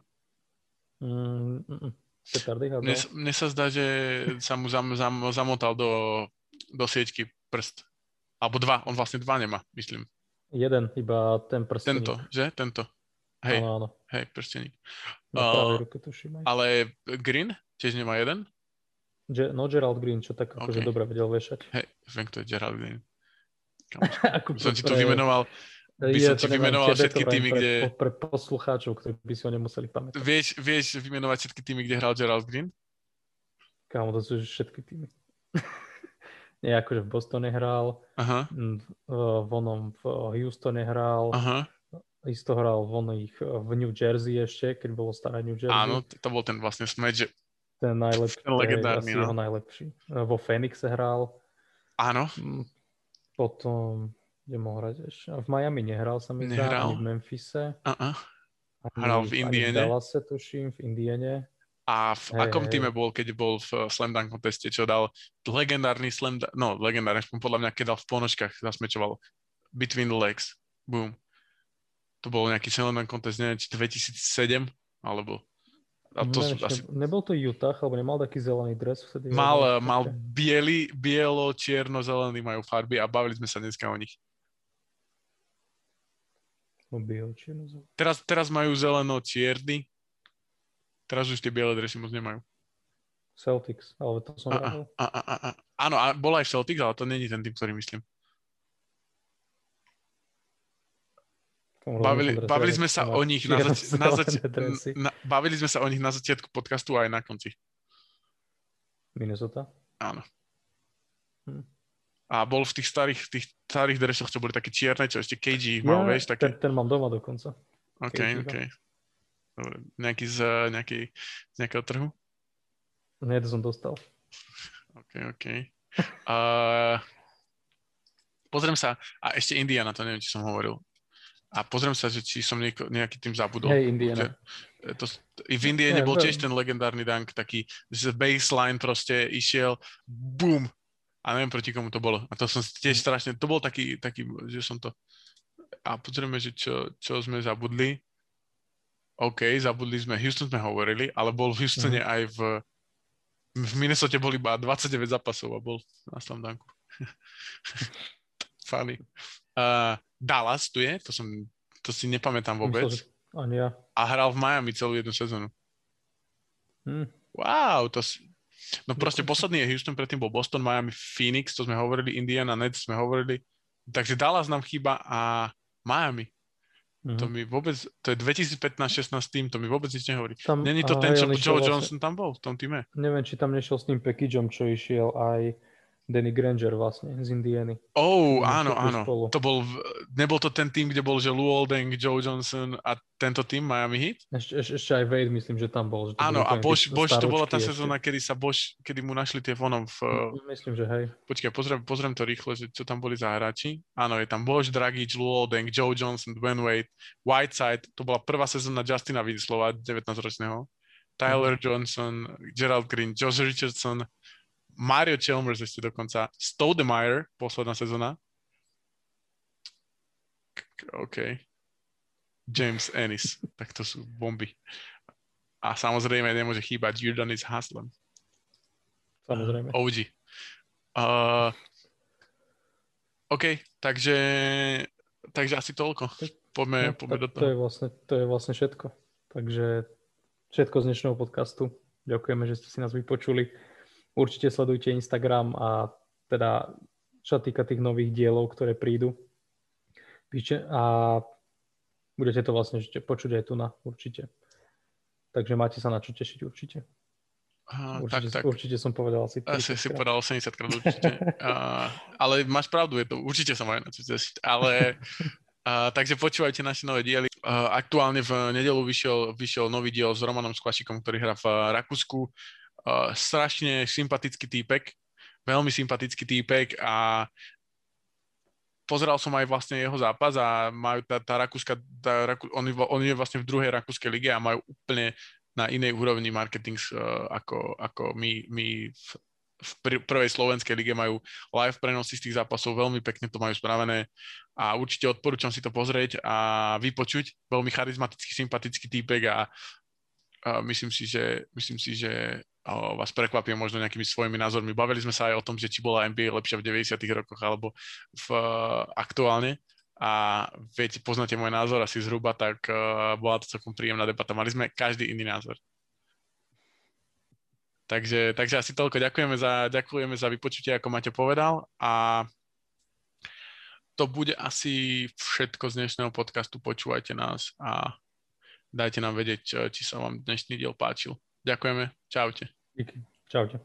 Mm, mm, mne, mne sa zdá, že sa mu zam, zam, zamotal do, do sieťky prst. Alebo dva, on vlastne dva nemá, myslím. Jeden, iba ten prsteník. Tento, že? Tento. Hej, áno, áno. hej, prsteník. Uh. Ale Green tiež nemá jeden? Je, no Gerald Green, čo tak akože okay. dobre vedel vešať. Hej, viem, kto je Gerald Green. som ti to vymenoval by som ti vymenoval všetky týmy, pre, kde... Pre poslucháčov, ktorí by si ho nemuseli pamätať. Vieš, vieš vymenovať všetky týmy, kde hral Gerald Green? Kámo, to sú všetky týmy. Nie, akože v Bostone hral, Aha. v onom v Houstone hral, Aha. isto hral v oných v New Jersey ešte, keď bolo staré New Jersey. Áno, to bol ten vlastne smeč, že... Ten najlepší, ten legendárny, no. jeho najlepší. Vo Phoenixe hral. Áno. Potom, kde mohol hrať ešte? V Miami nehral sa mi Nehral. ani v Memphise. Uh-uh. Hral v ani Indiane. v Dallase, tuším, v Indiane. A v Hej, akom hej. týme bol, keď bol v Slam Dunk conteste, čo dal legendárny Slam Dunk, no legendárny, podľa mňa, keď dal v ponožkách, zasmečoval Between the Legs. Boom. To bol nejaký Slam Dunk contest, neviem, či 2007, alebo... A to či asi... ne- Nebol to Utah, alebo nemal taký zelený dres vtedy? Mal, mal biely, bielo, čierno, zelený majú farby a bavili sme sa dneska o nich. No, biel, čierno, zelený. Teraz, teraz majú zeleno čierny, teraz už tie biele dresy moc nemajú. Celtics, ale to som A, a, a, a, a. Áno, a bol aj Celtics, ale to není ten tým, ktorý myslím. Bavili, bavili sme sa o nich na, zač- na, zač- na, bavili sme sa o nich na začiatku podcastu aj na konci. Minnesota? Áno. Hm. A bol v tých starých, tých starých dresoch, čo boli také čierne, čo ešte KG mal, Ja, vieš, také. ten, ten mám doma dokonca. OK, KG, OK. no. Dobre. Nejaký z, nejaký, z nejakého trhu? Nie, to som dostal. OK, OK. Uh, pozriem sa, a ešte Indiana, to neviem, či som hovoril. A pozriem sa, že či som nieko, nejaký tým zabudol. Hej, Indiana. Že- To, v Indiane Nie, bol tiež ten legendárny dunk, taký že baseline proste išiel, boom, a neviem proti komu to bolo. A to som si Mhm. tiež strašne, to bol taký, taký že som to... A pozrieme, že čo, čo sme zabudli. OK, zabudli sme, Houston sme hovorili, ale bol v Houstone Mhm. aj v... V Minnesota bol iba 29 zápasov a bol na slam dunku. Funny. Uh, Dallas tu je, to som, to si nepamätám vôbec. Ani ja. A hral v Miami celú jednu sezónu. Hm. Wow, to si... No proste posledný je Houston, predtým bol Boston, Miami, Phoenix, to sme hovorili, Indiana, Nets sme hovorili. Takže Dallas nám chýba a Miami. Mhm. To mi vôbec, to je 2015-16 tým, to mi vôbec nič nehovorí. Tam, Není to ten, čo Joe vlastne- Johnson tam bol v tom týme? Neviem, či tam nešiel s tým packageom, čo išiel aj Danny Granger vlastne z Indiany. Oh, áno, áno. spolu. To bol, nebol to ten tým, kde bol, že Lou Oldeng, Joe Johnson a tento tým Miami Heat? Ešte, ešte, ešte aj Wade myslím, že tam bol. Že Áno, a Bosch, Bosch to bola tá sezóna, kedy sa Bosch, kedy mu našli tie vonom v, Myslím, že hej. Počkaj, pozriem, pozriem to rýchlo, že čo tam boli za hráči. Áno, je tam Bosch, Dragic, Lou Oldeng, Joe Johnson, Dwayne Wade, Whiteside, to bola prvá sezóna Justina Winslowa, 19-ročného. Tyler Johnson, Gerald Green, Josh Richardson, Mario Chalmers ešte dokonca, Stoudemire, posledná sezóna. OK. James Ennis, tak to sú bomby. A samozrejme nemôže chýbať Jordanis Haslem. Samozrejme. OG. Uh, OK, takže, takže asi toľko. Poďme, No, poďme do to, toho. je vlastne, to je vlastne všetko. Takže všetko z dnešného podcastu. Ďakujeme, že ste si nás vypočuli. Určite sledujte Instagram a teda čo týka tých nových dielov, ktoré prídu. A budete to vlastne počuť aj tu na určite. Takže máte sa na čo tešiť určite. Aha, Určite, tak, tak. určite som povedal asi Asi 30 si krát. povedal 80 krát určite. Uh, ale máš pravdu, je to, určite sa majú na čo tešiť. Ale, uh, takže počúvajte naše nové diely. Uh, aktuálne v nedelu vyšiel, vyšiel nový diel s Romanom Skvašikom, ktorý hrá v Rakúsku. Uh, strašne sympatický týpek, veľmi sympatický týpek a pozeral som aj vlastne jeho zápas a majú tá, tá Rakúska, tá, on, on je vlastne v druhej rakúskej lige a majú úplne na inej úrovni marketing uh, ako, ako my, my v, v pr- prvej slovenskej lige majú live prenosy z tých zápasov, veľmi pekne to majú spravené a určite odporúčam si to pozrieť a vypočuť. Veľmi charizmatický, sympatický týpek a, a myslím si, že, myslím si, že vás prekvapím možno nejakými svojimi názormi. Bavili sme sa aj o tom, že či bola NBA lepšia v 90. rokoch alebo v, aktuálne a viete, poznáte môj názor asi zhruba, tak uh, bola to celkom príjemná debata. Mali sme každý iný názor. Takže, takže asi toľko. Ďakujeme za, ďakujeme za vypočutie, ako Maťo povedal a to bude asi všetko z dnešného podcastu. Počúvajte nás a dajte nám vedieť, či sa vám dnešný diel páčil. Ďakujeme. Čaute. Díky. Čaute.